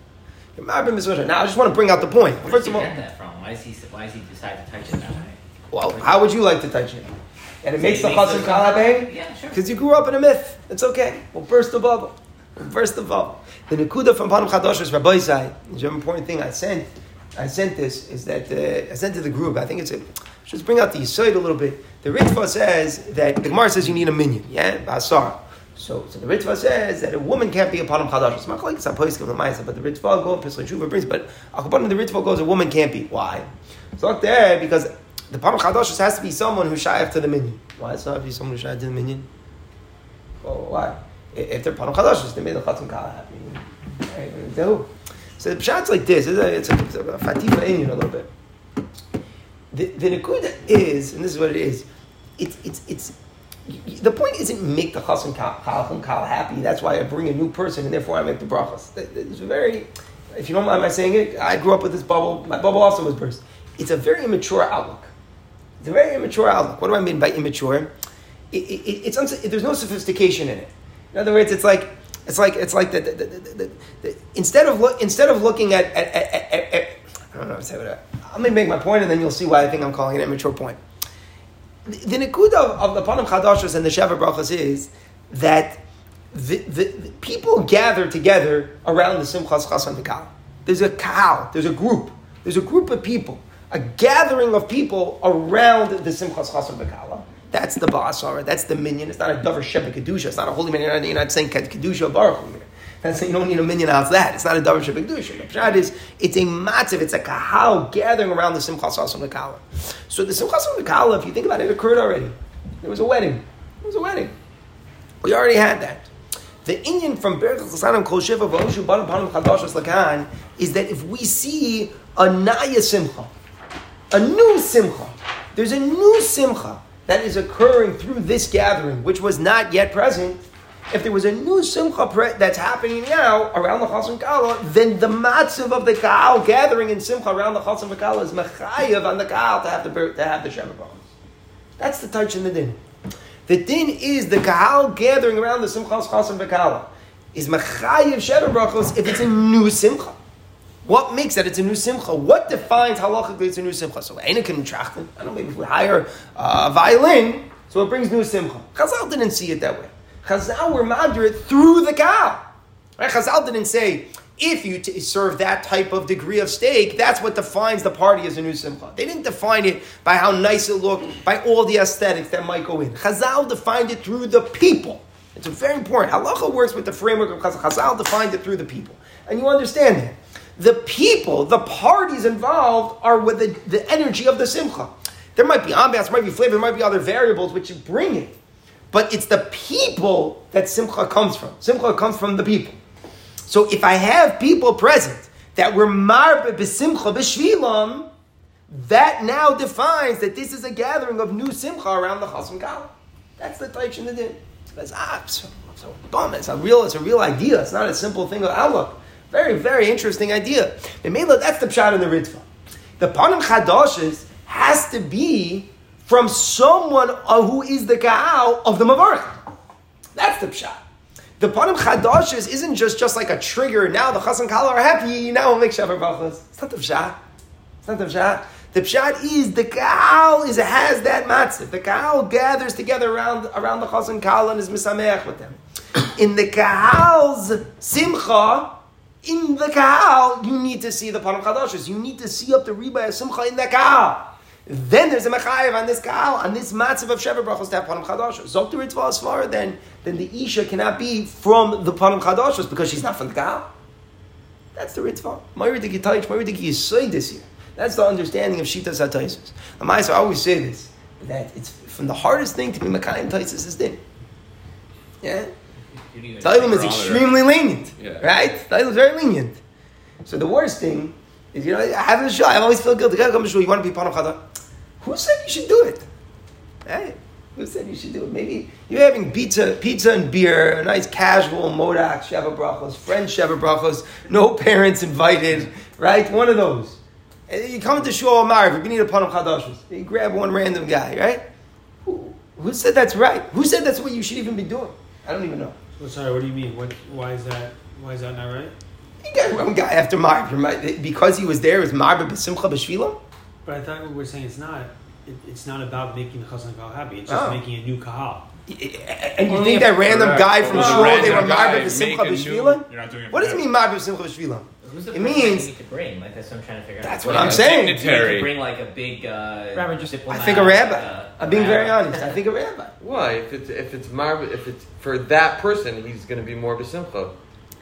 Now I just want to bring out the point. First of all, get that from? Why is he why is he decide to touch it that way? well, how would you like to touch it? And it So makes he the makes chassan the- kala bang. Yeah, sure. Because you grew up in a myth. It's okay. We'll burst the bubble. We'll burst the bubble. The Nakuda from Panam Chadosh is Rabbi Zai. The important thing I sent, I sent this, is that uh, I sent to the group. I think it's a, just bring out the Yisoid a little bit. The Ritva says that, the Gemara says you need a minion, yeah? Basar. So, so the Ritva says that a woman can't be a Panam Chadash. It's not like it's a Poiskim Lamaisa, but the Ritva go, Pischei Tshuva brings, but Akapanim, the Ritva goes, a woman can't be. Why? It's not there because the Panam Chadash has to be someone who's shy to the minion. Why? It's not to be someone who's shy to the minion. Well, why? If they're Panam Chadash, they made the Chatzim Kala who? So the Pshat's like this. It's a, it's a, a Fatifa inyan a little bit. The, the is, and this is what it is, it's, it's, it's, the point isn't make the chassan kal happy. That's why I bring a new person, and therefore I make the brachas. It's very, if you don't mind my saying it, I grew up with this bubble. My bubble also was burst. It's a very immature outlook. It's a very immature outlook. What do I mean by immature? It, it, it's uns- there's no sophistication in it. In other words, it's like it's like it's like the, the, the, the, instead of look instead of looking at, at, at, at, I don't know how to say what I, let me make my point, and then you'll see why I think I'm calling it an immature point the, nikuda of, of the Panim Chadashos and the Sheva Brachas is that the, the, the people gather together around the Simchas Chasan V'Kal. There's a kahal, there's a group, there's a group of people, a gathering of people around the Simchas Chasan V'Kala. That's the Ba'asara, that's the minyan. It's not a Davar Sheba Kedusha, it's not a holy minyan. You're not, saying Kedusha Baruch here. That's you don't need a minyan out that. It's not a Davar Sheba Kedusha. The Pshat is, it's a matziv, it's a kahal gathering around the Simchas Chasan V'Kala. So the Simchas V'Kala, if you think about it, it occurred already. There was a wedding. There was a wedding. We already had that. The Inyan from Berach Chasanim Kol Sheva V'Oshu Banim Panim Chadashos Lakan is that if we see a Naya Simcha, a new Simcha, there's a new Simcha that is occurring through this gathering, which was not yet present. If there was a new Simcha that's happening now around the Chasam Kala, then the matziv of the Kaal gathering in Simcha around the Chasam Kala is mechayev on the Kaal to have the to have the Brachos. That's the touch in the din. The din is the kahal gathering around the simchas chasim v'kala is machayev sheva brachos if it's a new simcha. What makes that it's a new simcha? What defines halachically it's a new simcha? So Eina can trachten. I don't know, maybe if we hire uh, a violin, so it brings new simcha. Chazal didn't see it that way. Chazal were moderate through the kahal. Right? Chazal didn't say, if you t- serve that type of degree of steak, that's what defines the party as a new simcha. They didn't define it by how nice it looked, by all the aesthetics that might go in. Chazal defined it through the people. It's very important. Halacha works with the framework of Chazal. Chazal defined it through the people. And you understand that. The people, the parties involved are with the, the energy of the simcha. There might be ambiance, there might be flavor, there might be other variables which bring it. But it's the people that simcha comes from. Simcha comes from the people. So if I have people present that were marbe b'simcha b'shvilam, that now defines that this is a gathering of new simcha around the chasam kala. That's the taich in the din. That's ah, so, so bum. It's a real, it's a real idea. It's not a simple thing of outlook. Very, very interesting idea. And that's the pshat in the Ritva. The panim chadashes has to be from someone uh, who is the kaal of the mavarch. That's the pshat. The panim chadashes isn't just, just like a trigger. Now the chasan kala are happy. Now we'll make shavar brachos. It's not the pshat. It's not the pshat. The pshat is the kaal is has that matzah. The kaal gathers together around around the chasan kala and is misameach with them. In the kaal's simcha, in the kaal, you need to see the panim chadashes. You need to see up the of simcha in the kaal. Then there's a mechayev on this kaal, on this matzav of Sheva Brachos to have panim chadashos. Zok the Ritva is far, then, then the Isha cannot be from the panim chadashos because she's not from the kaal. That's the Ritva. Mayri de Gitayich, Mayri de Gisoy this year. That's the understanding of Shita Sataisis. I always say this, that it's from the hardest thing to be Makayim Taisis is din. Yeah? Tailim is extremely lenient, Yeah. right? Tailim is very lenient. So the worst thing is, you know, I have a show. I always feel guilty. Come to shul, You want to be panam chada? Who said you should do it? Hey, who said you should do it? Maybe you're having pizza, pizza and beer, a nice casual modak sheva brachos, French sheva brachos, no parents invited, right? One of those. And you come to shul Amar, if you need a panam chadashos, you grab one random guy, right? Who, who said that's right? Who said that's what you should even be doing? I don't even know. Well, sorry, what do you mean? What? Why is that? Why is that not right? You got one guy after Marb, because he was there, it was Marb b'simcha b'shvila? But I thought we were saying it's not. It, it's not about making the chassan kahal happy. It's just Oh. making a new kahal. And you Only think that random correct. guy from Only shul, a they were random guy Marb b'simcha make a new- b'shvila? You're not doing it. What does it mean Marb b'simcha b'shvila? It means- you need to bring? Like that's what I'm trying to figure out. That's what I'm you saying. need to Dignitary. bring like a big. Uh, Rabbi, just- I think a rabbi. uh, I'm being very honest. I think a rabbi. Why? If it's if it's mar if it's for that person, he's going to be more besimcha.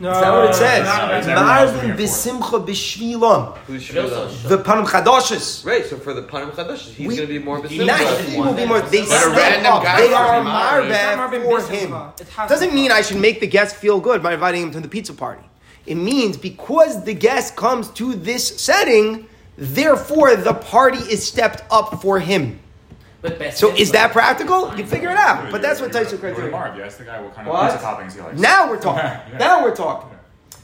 No, That's not what it says. no, it's everyone else doing Marvin it b'simcha b'shvilam. Who's But? The panim chadoshes. Right. So for the panim chadash, he's going to be more Not besimcha. he will be more. They But step up. They are Mara. marbev for him. It doesn't mean I should make the guest feel good by inviting him to the pizza party. It means because the guest comes to this setting, therefore the party is stepped up for him. But best So is that practical? You figure it out. But that's what Tyson Go to criteria. Marv, you ask the guy what kind of What? pizza toppings he likes. Now we're talking. Yeah. Now we're talking.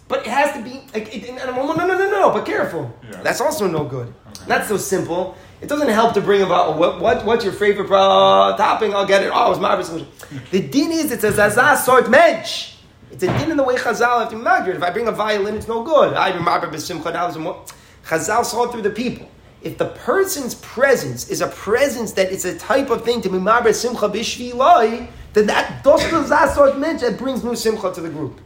But it has to be like it, and I'm- no, no, no, no, no. But careful. Yeah. That's also no good. Not so simple. It doesn't help to bring about what, what what's your favorite uh, topping. I'll get it. Oh, it's my solution. The din is it's a zazah sort mensch. It's a din in the way Chazal have to measure. If I bring a violin, it's no good. I remember b'simcha now. Chazal saw through the people. If the person's presence is a presence that is a type of thing to be marbe simcha b'shvilai, then that dos zazah sort mensch that brings new simcha to the group.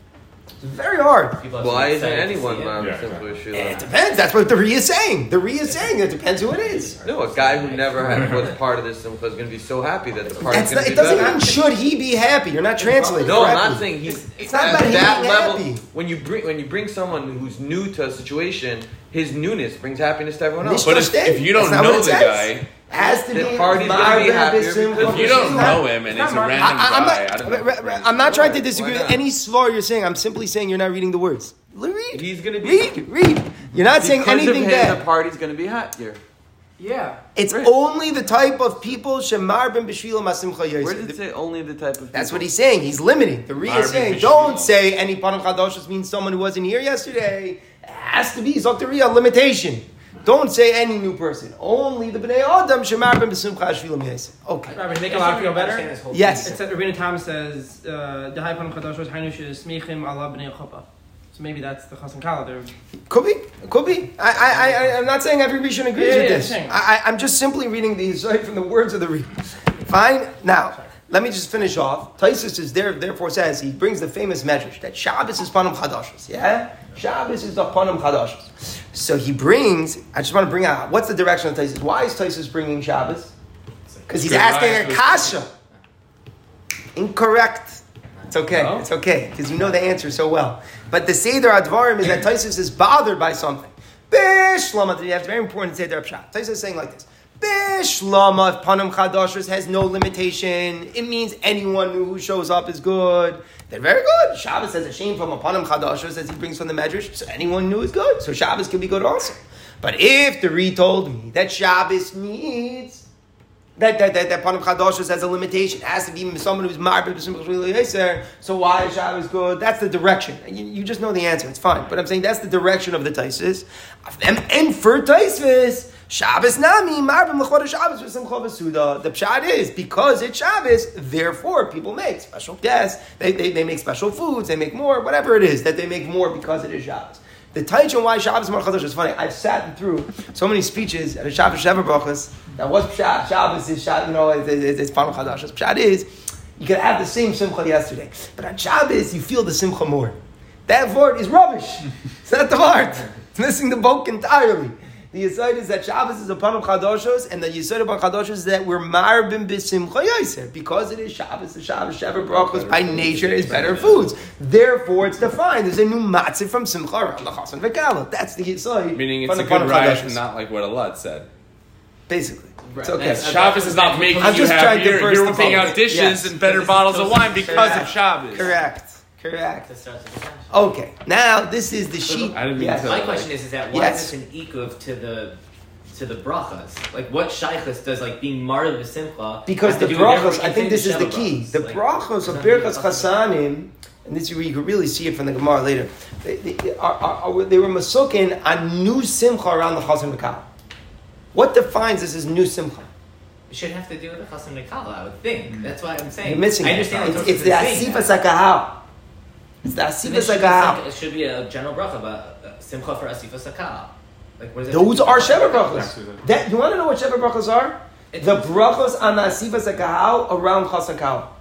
It's very hard. People have to Why isn't anyone see it. mar Yeah, exactly. It depends. That's what the Re is saying. The Re is saying it depends who it is. No, a guy who never had was part of this simcha is going to be so happy that the party's That's going not, to be it doesn't better. mean should he be happy. You're not translating. No, I'm not saying he's. It's not at about him that being level. happy. When you bring when you bring someone who's new to a situation, his newness brings happiness to everyone else. But But if, if you don't That's not what know it the says. guy, has to The be party's gonna be Marvin happier Bissim because if you don't know him and it's a random I, I'm guy, I don't know. I'm not trying to disagree with not? any slur you're saying. I'm simply saying you're not reading the words. Read. He's gonna be- read. Read. You're not saying Because anything of him, bad. the party's going to be happier. Yeah. It's Right. only the type of people shemar ben b'shvila masimcha Where yosef. does it say only the type of? That's people? what he's saying. He's limiting. The Re is Marvin saying, Bishvili. don't say any Panam Chadoshos means someone who wasn't here yesterday. It has to be Zoktaria, limitation. Don't say any new person. Only the Bnei Adam Shemar Ben B'Simcha Shvilam Yosef. Okay. Rabbi, to make a lot just feel better. whole Yes. thing. It says Rabbeinu Tam says uh, the high panam chadash was hainu shesmichim ala bnei chuppah. So maybe that's the chassan kala. They're Could be. Could be. I, I, I, I'm not saying every Rishon agrees Yeah, with yeah, this. I, I, I'm just simply reading these right from the words of the Re. Fine. Now, let me just finish off. Taisus is there, therefore says, he brings the famous medrash that Shabbos is Panam Chadashos. Yeah? Shabbos is the Panam Chadashos. So he brings, I just want to bring out, what's the direction of Taisus? Why is Taisus bringing Shabbos? Because he's asking a kasha. Incorrect. It's okay. No? It's okay because you know the answer so well. But the Seder Advarim is that Taisus is bothered by something. Bishlama. You have very important Seder Pshat. Taisus is saying like this. Bishlama, if Panam Chadashers has no limitation, it means anyone who shows up is good. They're very good. Shabbos has a shame from a Panam Chadashers as he brings from the Medrash. So anyone new is good. So Shabbos can be good also. But if the Re told me that Shabbos needs that that that, that Panam Chadashos has a limitation. It has to be someone who's married Yeser. So why is Shabbos good? That's the direction. You, you just know the answer. It's fine. But I'm saying that's the direction of the Taisis. And for Taisis, Shabbos nami marbe mechor Shabbos with Simcha v'Suda. The pshat is because it's Shabbos, therefore people make special guests. They, they, they make special foods. They make more. Whatever it is that they make more because it is Shabbos. The Taichin why Shabbos Mar is funny. I've sat through so many speeches at a Shabbos Sheva Brachas. That what's Pshat? Shabbos is Shabbos, you know, it's, it's, it's Chadash. Pshat is, you could have the same Simcha yesterday. But on Shabbos, you feel the Simcha more. That word is rubbish. it's not the word. It's missing the boat entirely. The Yisrael is that Shabbos is a Panam Chadoshos, and the Yisrael of Chadoshos is that we're Marbim B'Simcha Yoser. Because it is Shabbos, the Shabbos, Sheva Brachos, by nature is better foods. Therefore, it's defined. There's a new matzah from Simcha around the Chasan Vekala. That's the Yisrael. Meaning it's a good Panam ride, not like what Allah said. Basically. It's Right. okay. That's- Shabbos is not making I'm you just trying to happier. You're the whipping out dishes Yes. and better This bottles of wine because correct. of Shabbos. Correct. Correct. That starts with the time. Okay. Now, this is the sheet. I didn't mean Yes. to- My question is, is that why Yes. is this an ikuv to the to the brachas? Like, what shaykhus does like being marred with simcha? Because the to do with everyone brachos, I think this is the key. The Like, brachos of it's Birkas really Chasanim, and this is where you can really see it from the Gemara later. They, they, are, are, are, they were masukin on new simcha around the Chasan Mekal. What defines this as new simcha? It should have to do with the chasam nekala, I would think. That's why I'm saying. You're missing I it. understand. It's, what it's the Tosfos is saying Asifa that. Sakahao. It's the And Asifa it should be It should be a general bracha, but uh, simcha for asifa sakah. Like, what is that? Those are Sheva Actually, brachos. That, you want to know what Sheva brachos are? It's- The brachos on the Asifa Sakahao around Chasan Kal.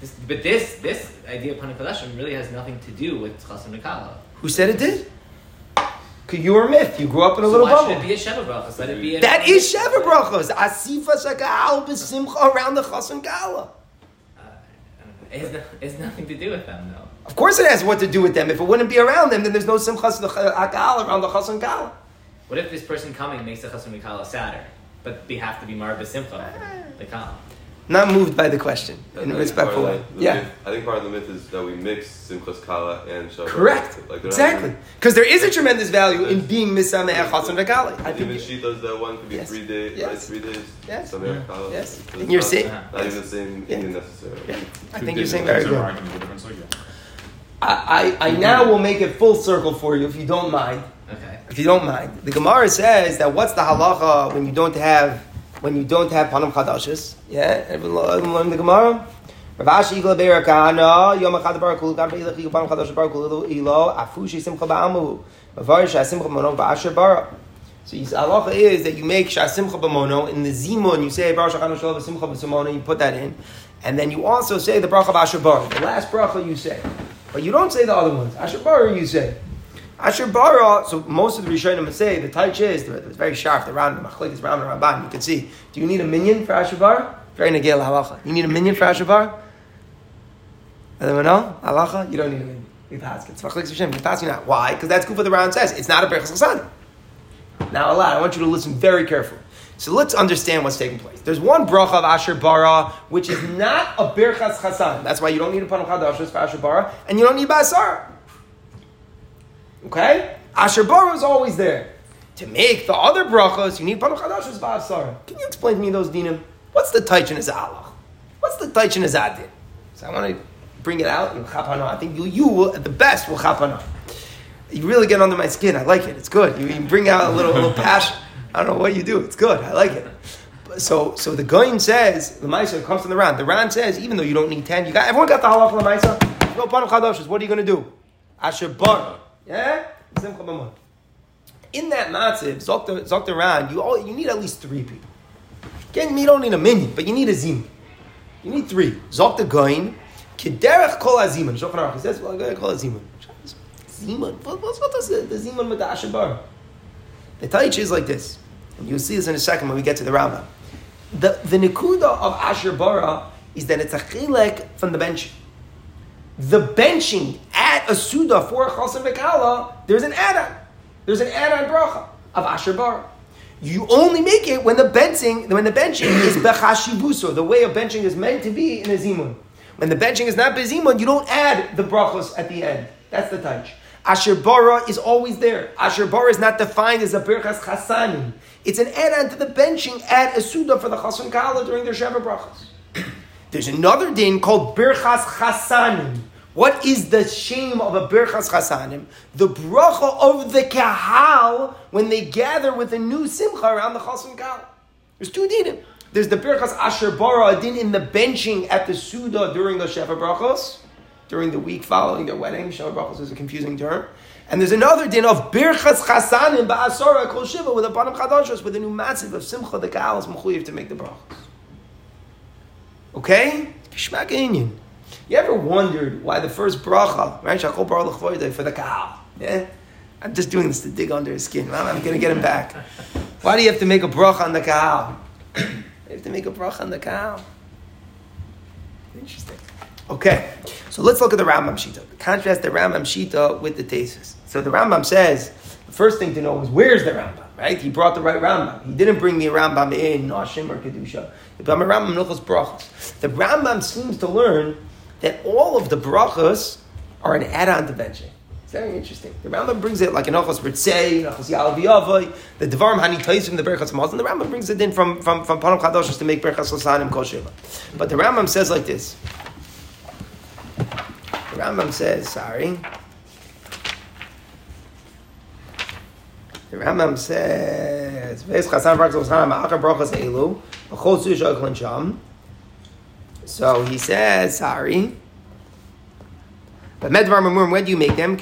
This, but this this idea of panikadashim really has nothing to do with chasam nekala. Who said it did? 'Cause you were a myth. You grew up in a So little why should it be a Sheva Brachas? Let it be a That is Sheva Brachos. Asifa Shakal B'Simcha around the Chasan Gala. Uh, It has, no, it has nothing to do with them, though. Of course it has what to do with them. If it wouldn't be around them, then there's no Simchas Akal around the Chasan Gala. What if this person coming makes the Chasam Mikala sadder, but they have to be Mar B'Simcha, the Kal? Not moved by the question I in a respectful way. of the- the Yeah. myth- I think part of the myth is that we mix Simchas Kala and Shabbat. Correct. Like Exactly. Because there is a tremendous value in being Misameh Chasan V'Kali. I Even she does that one could be Yes. three days, Yes. right? Three days. Yes. Samech Kala. Yes. It's And you're not- saying. Not even the same Yeah. Inyan necessarily. Yeah. I think you're saying very good. argument, a different sugya. I, I, I now will make it full circle for you if you don't mind. Okay. If you don't mind, the Gemara says that what's the halacha when you don't have when you don't have panam chadashis? Yeah, everyone learn the Gemara. Rav Ashi Igla Be'er Kahana Yom Echad Barak Hu Gad Be'ilach Yigol Panam Chadash Barak Hu Ilo Afushi Simcha Ba'amu Mavar Shasimcha Mono Ba'asher Bara. So his halacha is that you make Shasimcha B'mono in the zimun. You say Baruch Shachanu Shalom Simcha B'Simono. You put that in, and then you also say the bracha Ba'asher Bara. The last bracha you say, but you don't say the other ones. Asher Bara you say. Asher bara, so most of the Rishonim say the taich is it's very sharp. The round, the machlik is round and ramban. You can see. Do you need a minyan for Asher bara? Very negel halacha. You need a minyan for Asher bara? Anyone know halacha? You don't need a minyan. You pass. It's machlik Hashem. You pass you not. Why? Because that's good for the round says. It's not a berachas chasan. Now, Allah, I want you to listen very carefully. So let's understand what's taking place. There's one bracha of Asher bara, which is not a berachas chasan. That's why you don't need a panam chadashos for Asher bara, and you don't need basar. Okay? Asher Bara is always there. To make the other brachos, you need Panam Chadashos Ba'asar. Can you explain to me those dinim? What's the Taich in his Allah? What's the Taich in his Adin? So I want to bring it out in Chapana. I think you, you will, at the best, will Chapana. You really get under my skin. I like it. It's good. You, you bring out a little, little passion. I don't know what you do. It's good. I like it. So, so the Goyim says, the Maisa comes from the Ran. The Ran says, even though you don't need 10, you got, everyone got the halach of the Maisa? No Panam Chadashos. What are you going to do? Asher Bara. Yeah? Simcha b'mon. In that matziv, Zokta Ran, you all, you need at least three people. Again, you don't need a minyan, but you need a zim. You need three. Zokta Goin, Kederech Kol Aziman. Shulchan Aruch, he says, well, Kol Aziman. Ziman. What- what does the the Ziman with the Asher Bar? The Taich is like this. And you'll see this in a second when we get to the Rambam. The, the Nikuda of Asher Bara is that it's a chilek from the benching. The benching at a Suda for a Chasim there's an add-on. There's an add-on bracha of Asher Bara. You only make it when the benching, when the benching is bechashibuso. The way of benching is meant to be in a zimun. When the benching is not bezimun, you don't add the brachos at the end. That's the taich. Asher bara is always there. Asher bara is not defined as a birchas chasanim. It's an add-on to the benching at a suda for the chasan kala during their sheva brachos. There's another din called birchas chasanim. What is the shame of a birchas chasanim? The bracha of the kahal when they gather with a new simcha around the chasan kala. There's two dinim. There's the birchas asher bara a din in the benching at the suda during the sheva brachos, during the week following their wedding. Sheva brachos is a confusing term. And there's another din of birchas chasanim ba'asara kol shiva with a panam chadashos with a new massive of simcha the kahal is mechuyev to make the brachos. Okay? Gishmak inyan. You ever wondered why the first bracha, right? Shakol bar l'chvoide for the kahal. Yeah? I'm just doing this to dig under his skin. I'm, going to get him back. Why do you have to make a bracha on the kahal? you have to make a bracha on the kahal. Interesting. Okay, so let's look at the Rambam Shita. Contrast the Rambam Shita with the Tesis. So the Rambam says the first thing to know is where's the Rambam, right? He brought the right Rambam. He didn't bring the Rambam in Nashim or Kedusha. The Rambam Nuchos Brachos. The Rambam seems to learn that all of the brachos are an add-on to benching. It's very interesting. The Rambam brings it like an Ochos Ritzei, Ochos Yalav the Devarim Hani Taisim, the Berachas Mazon. The Rambam brings it in from, from, from Panam Chadoshos to make Berachas Lasanim Kol. But the Rambam says like this. The Rambam says, sorry. The Rambam says, "Veis chasan b'rakzos haram ma'achar brachas elu b'chol su shoklin sham." So he says, sorry. But medvar mamurim, when do you make them?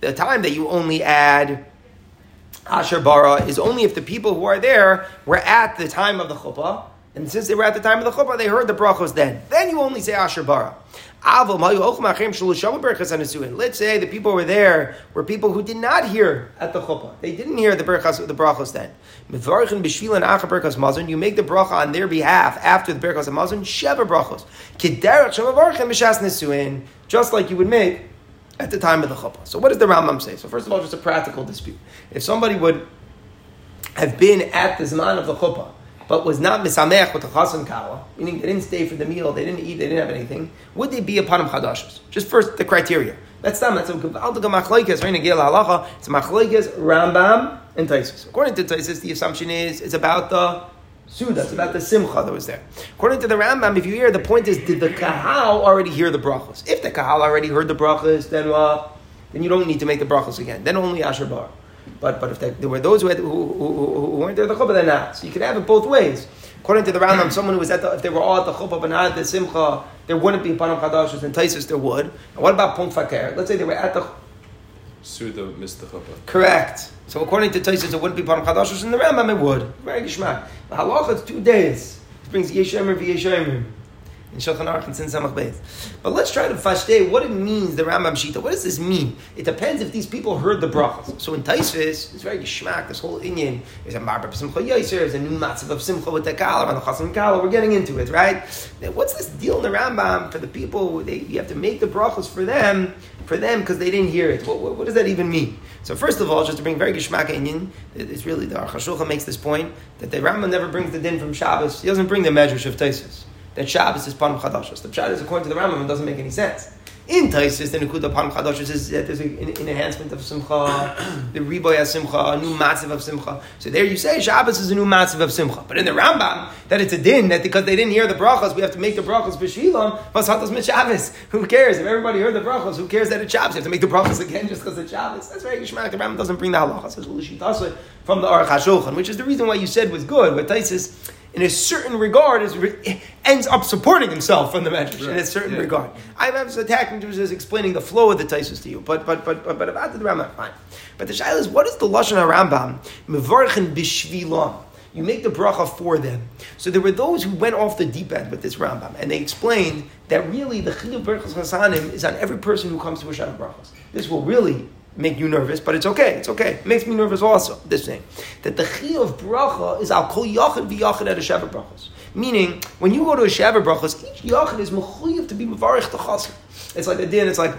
The time that you only add Asher bara is only if the people who are there were at the time of the chuppah And since they were at the time of the chuppah, they heard the brachos then. Then you only say Asher Bara. Let's say the people were there were people who did not hear at the chuppah. They didn't hear the berachos, the brachos then. You make the bracha on their behalf after the berachos mazon. Sheva brachos. Just like you would make at the time of the chuppah. So what does the Rambam say? So first of all, just a practical dispute. If somebody would have been at the Zman of the chuppah, but was not misamech with the chasan kala, meaning they didn't stay for the meal, they didn't eat, they didn't have anything, would they be a panam chadashos? Just first, the criteria. That's them. That's a machlekes. Right, Nagil halacha. It's a machlekes Rambam and Taisus. According to Taisus, the assumption is it's about the Suda, it's about the simcha that was there. According to the Rambam, if you hear, the point is, did the kahal already hear the brachos? If the kahal already heard the brachos, then uh, then you don't need to make the brachos again. Then only Asher Bar. But but if there were those who, had, who, who, who, weren't there at the chuppah, they're not. Uh, so you could have it both ways. According to the Rambam, someone who was at the, if they were all at the chuppah but not at the simcha, there wouldn't be panam chadashos and taisus. There would. And what about punt fakir? Let's say they were at the Suda missed the chuppah. correct. So according to taisus, it wouldn't be panam chadashos. In the Rambam, it would. Very gishmak. The halacha is two days. It brings yeshemer v'yeshemer. In Shulchan Aruch and Sin Samach Beis. But let's try to fashtei what it means, the Rambam Shita. What does this mean? It depends if these people heard the brachas. So in Taisvis, it's very geschmack, this whole Inyan. There's a Marba Simcha Yaiser, there's a new matzav of Simcha with the Kala, and the Chasim. We're getting into it, right? Now, what's this deal in the Rambam for the people? They, you have to make the brachas for them, for them, because they didn't hear it. What, what, what, does that even mean? So first of all, just to bring very geschmack Inyan, it's really, the Aruch makes this point, that the Rambam never brings the din from Shabbos. He doesn't bring the measures of Taisis that Shabbos is Panam Chadashos. The Pshat is according to the Rambam, it doesn't make any sense. In Taisis, the Nekuda Chadashos is that there's an, an enhancement of Simcha, the Riboy of Simcha, a new matziv of Simcha. So there you say Shabbos is a new matziv of Simcha. But in the Rambam, that it's a din, that because they didn't hear the brachas, we have to make the brachas b'shilam, Vasatos mit Shabbos. Who cares? If everybody heard the brachas, who cares that it's Shabbos? You have to make the brachas again just because it's Shabbos. That's very Gishmak. The Rambam doesn't bring the halacha. It says, well, from the Aruch HaShulchan, which is the reason why you said was good, but Taisis, in a certain regard, is re- ends up supporting himself from the Medrash right. in a certain yeah. regard. I'm just attacking just as explaining the flow of the Taisus to you, but but but but, but about the Rambam, fine. But the Shaila is, what is the lashon Rambam? Mevarchen b'shvilam. You make the bracha for them. So there were those who went off the deep end with this Rambam, and they explained that really the chiyuv berachas chasanim is on every person who comes to a Shabbat brachas. This will really make you nervous, but it's okay. It's okay. It makes me nervous also. This thing that the chi of bracha is al kol yachid v'yachid at a shavar brachos. Meaning, when you go to a shavar brachos, each yachid is mechuyev to be mevarich the chassid. It's like the din. It's like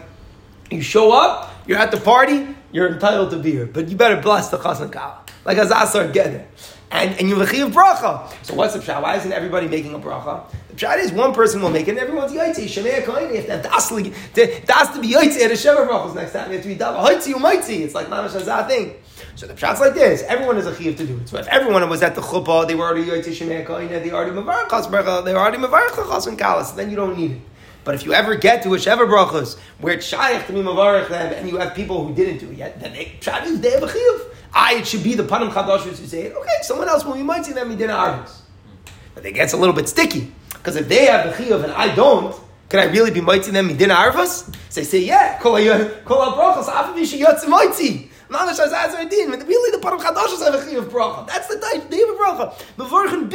you show up, you're at the party, you're entitled to be here, but you better bless the chassan kala like azasar get And, and you have a bracha. So what's the pshat? Why isn't everybody making a bracha? The pshat is one person will make it and everyone's yaitzi. Shemei kohen. You have to das to be yaitzi at a sheva brachos next time. You have to be dava. Haitzi umaitzi. It's like mamash hazah thing. So the pshat's like this. Everyone is a chiyuv to do it. So if everyone was at the chuppah, they were already yaitzi shemei kohen. They already mavarach bracha. They already mavarach and kalas. Then you don't need it. But if you ever get to a Sheva Brachos where it's shaykh to be mavarach them and you have people who didn't do it yet, then they, pshat is they have a chiyuv. I, it should be the Panim Chadashus who say it. Okay, someone else, well, you might see them, he didn't argus. But it gets a little bit sticky. Because if they have the Chiyuv and I don't, can I really be mighty them midin arvas? So they say, yeah, kol brachas, afav yishiyotz mighty. Really the param chadashos have a chiyuv bracha. That's the day, day of bracha. Mevorchen.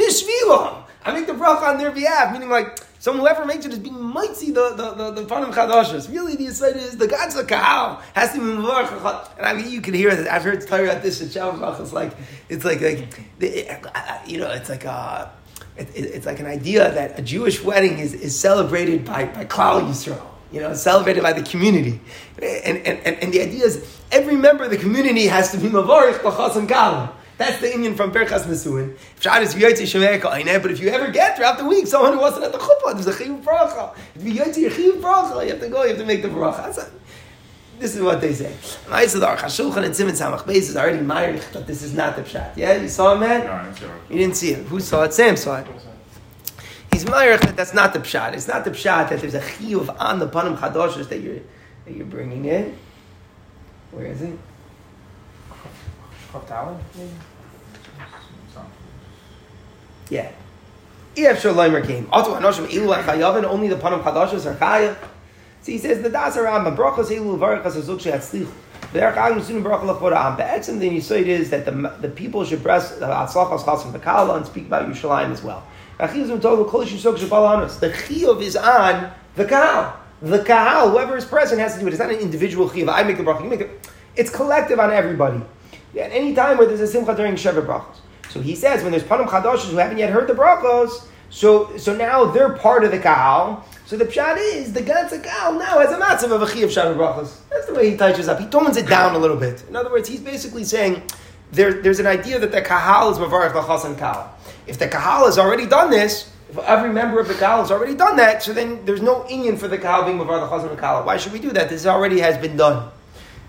I make the bracha on their behalf, meaning like, Someone whoever makes it is being mighty the the the, the Panim Chadashas. Really, the aside is the God's the Kahal has to be Mavarach. And I mean, you can hear that. I've heard you about this at Shabbat. It's like it's like like you know, it's like a. It, it, it's like an idea that a Jewish wedding is, is celebrated by, by Klal Yisrael, you know, celebrated by the community. And, and, and, and the idea is every member of the community has to be Mavarich B'chas and Kalam. That's the Inyan from Perchas Nesuin. But if you ever get throughout the week someone who wasn't at the chuppah, there's a chiyuv bracha. If you get to your chiyuv bracha, you have to go, you have to make the bracha. This is what they say. Ma'aseh the Aruch HaShulchan and Simon Samach Beis is already married, but this is not the pshat. Yeah, you saw him, man? No, I didn't see it. You didn't see it. Who saw it? Sam saw it. He's married, but that's not the pshat. It's not the pshat that there's a chiyuv on the panim chadoshes that you're that you're bringing in. Where is it? Yeah. If Chayavin, only the Panam Chadashas are Chayav. So he says the Das Rambam Brachas Ilu Varachas Azuk Sheyatzlich. Then you say it is that the, the people should bless the uh, Atzlachas Chasim Bekala and speak about Yerushalayim as well. The chiyuv is on the kahal. The kahal, whoever is present, has to do it. It's not an individual chiyuv. I make the bracha. You make it. It's collective on everybody. At any time where there's a simcha during Sheva brachos. So he says when there's panim chadashos who haven't yet heard the brachos, so so now they're part of the kahal. So the pshat is the Gatz kahal now has a matzav of a chiyuv Sheva brachos. That's the way he touches up. He tones it down a little bit. In other words, he's basically saying there, there's an idea that the kahal is mavarich lachas and kahal. If the kahal has already done this, if every member of the kahal has already done that, so then there's no inyan for the kahal being mavarich lachas and kahal. Why should we do that? This already has been done.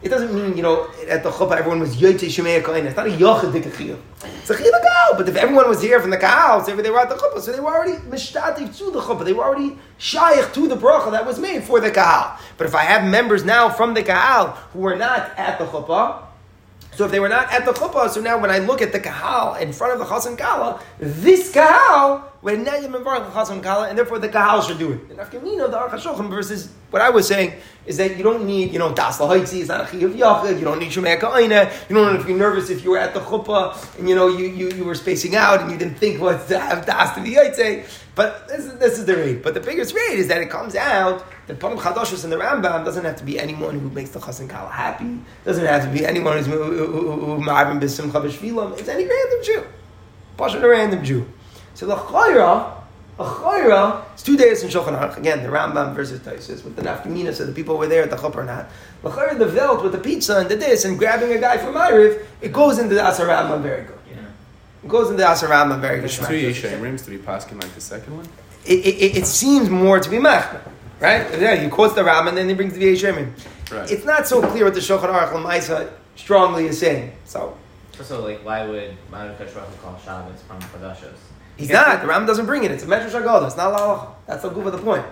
It doesn't mean, you know, at the chuppah everyone was yoyte shemei. It's not a yochid chiyuv. It's a chiyuv kahal. But if everyone was here from the kahal, so they were at the chuppah, so they were already mishtativ to the chuppah. They were already shaykh to the bracha that was made for the kahal. But if I have members now from the kahal who were not at the chuppah, so if they were not at the chuppah, so now when I look at the kahal in front of the chassan kala, this kahal, when now you're the chassan kala, and therefore the kahal should do it. And afkamina, the Aruch versus what I was saying is that you don't need, you know, das lahaitzi, it's not a chiyuv yachid, you don't need shumei ka'ina, you don't have to be nervous if you were at the chuppah, and you know, you, you, you were spacing out, and you didn't think what to have das to be yaitze. But this is, this is the rate. But the biggest rate is that it comes out that Panim Chadashus in the Rambam doesn't have to be anyone who makes the Chassan Kala happy. Doesn't have to be anyone who's Ma'avim B'Sim Chavish It's any random Jew. Pasha a random Jew. So the Chayra, a Chayra, it's two days in Shulchan Aruch. Again, the Rambam versus Taisus with the Nafkamina, so the people were there at the Chuppah or not. The Chayra, the Velt with the pizza and the this and grabbing a guy from Iriv, it goes into the Asar Rambam very good. It goes into the Asar Rambam very good. Two Yeshayim to be paskin like the second one. It, it, it seems more to be machna, right? Yeah, he quotes the Ram and then he brings the Yeshayim. Right. It's not so clear what the Shulchan Aruch Lamaisa strongly is saying. So So, like, why would Ma'av Kashracha call Shabbos from Padashos? he's not. The Ram doesn't bring it. It's a Medrash Haggadah. It's not Lalacha. That's the goof of the point.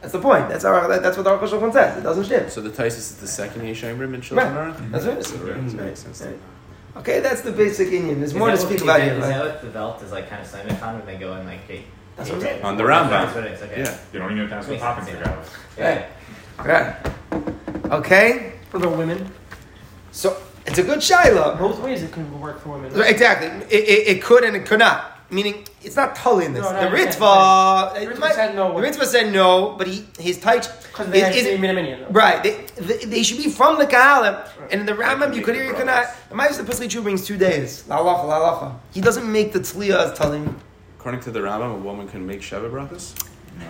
That's the point. That's our. That, that's what the Aruch HaShulchan says. It doesn't stem. So the Taisus is the second Yeshayim in Shulchan Right. Aruch? That's right. So, right, so it Right. makes sense. Right. Okay, that's the basic Inyan. There's Is more to speak about that- here. Is that what the Velt is like kind of Simon when they go in like eight? That's what I'm. On the Rambam. That's what it is, okay. Yeah. You don't even know if that's what happens to guys. Yeah. Right. Okay. For the women, So it's a good shaila. both ways it can work for women. Right, Exactly. It, it, it could and it could not. Meaning, it's not tully in this. No, no, the Ritva, The Ritva said no. The Ritva said no, but he his taich Because they is- is- to be. Right, they, they, they should be from the Kahalim. And in the Rambam, you could hear, you could not. The Ma'is the Pischei Tshuva brings two days. La halacha, la halacha. He doesn't make the tzliya as telling. According to the Rambam, a woman can make Sheva brachas? No.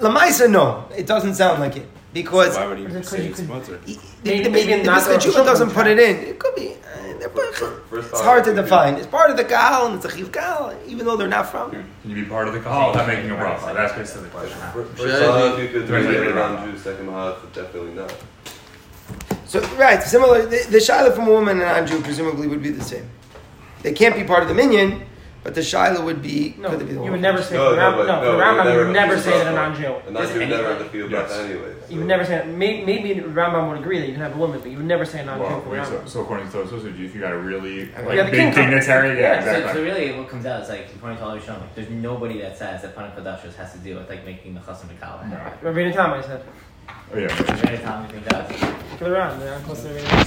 La Ma'isa, no. It doesn't sound like it. Because Why would he Is it 'cause say it's mutter? Maybe- the, maybe the, the not the Chu doesn't put it in. It could be. uh, First it's hard to define. It's part of the Kahal and it's a Chiv Kahal, even though they're not from. Can you be part of the call without making a bracha? That's basically the question. First Yeah, you could do Depends on it your around Rambam. Jew, second half definitely not. So, right, similar. The, the Shiloh from a woman and non Jew presumably would be the same. They can't be part of the minyan, but the Shiloh would be. No, could they be the you would never say No, for the no, no, no, for the Rambam, would you would never never say that a bracha. non-Jew. A non-Jew Does never have anyone- to feel Yes. bracha anyway. You would never say that. Maybe, maybe Rambam would agree that you can have a woman, but you would never say a non-Jew Well, wait, so, so according to Tosos, if you, if you got a really like, the big dignitary, yeah, Yeah, So, so really, what comes out is like according to all Rishon, like there's nobody that says that Panah Padashos has to deal with like making the Chasam Mikal. No. Rabbeinu Tam, I said. Oh, yeah. Is there any time you think does? For the Ram, they're close to the Ram.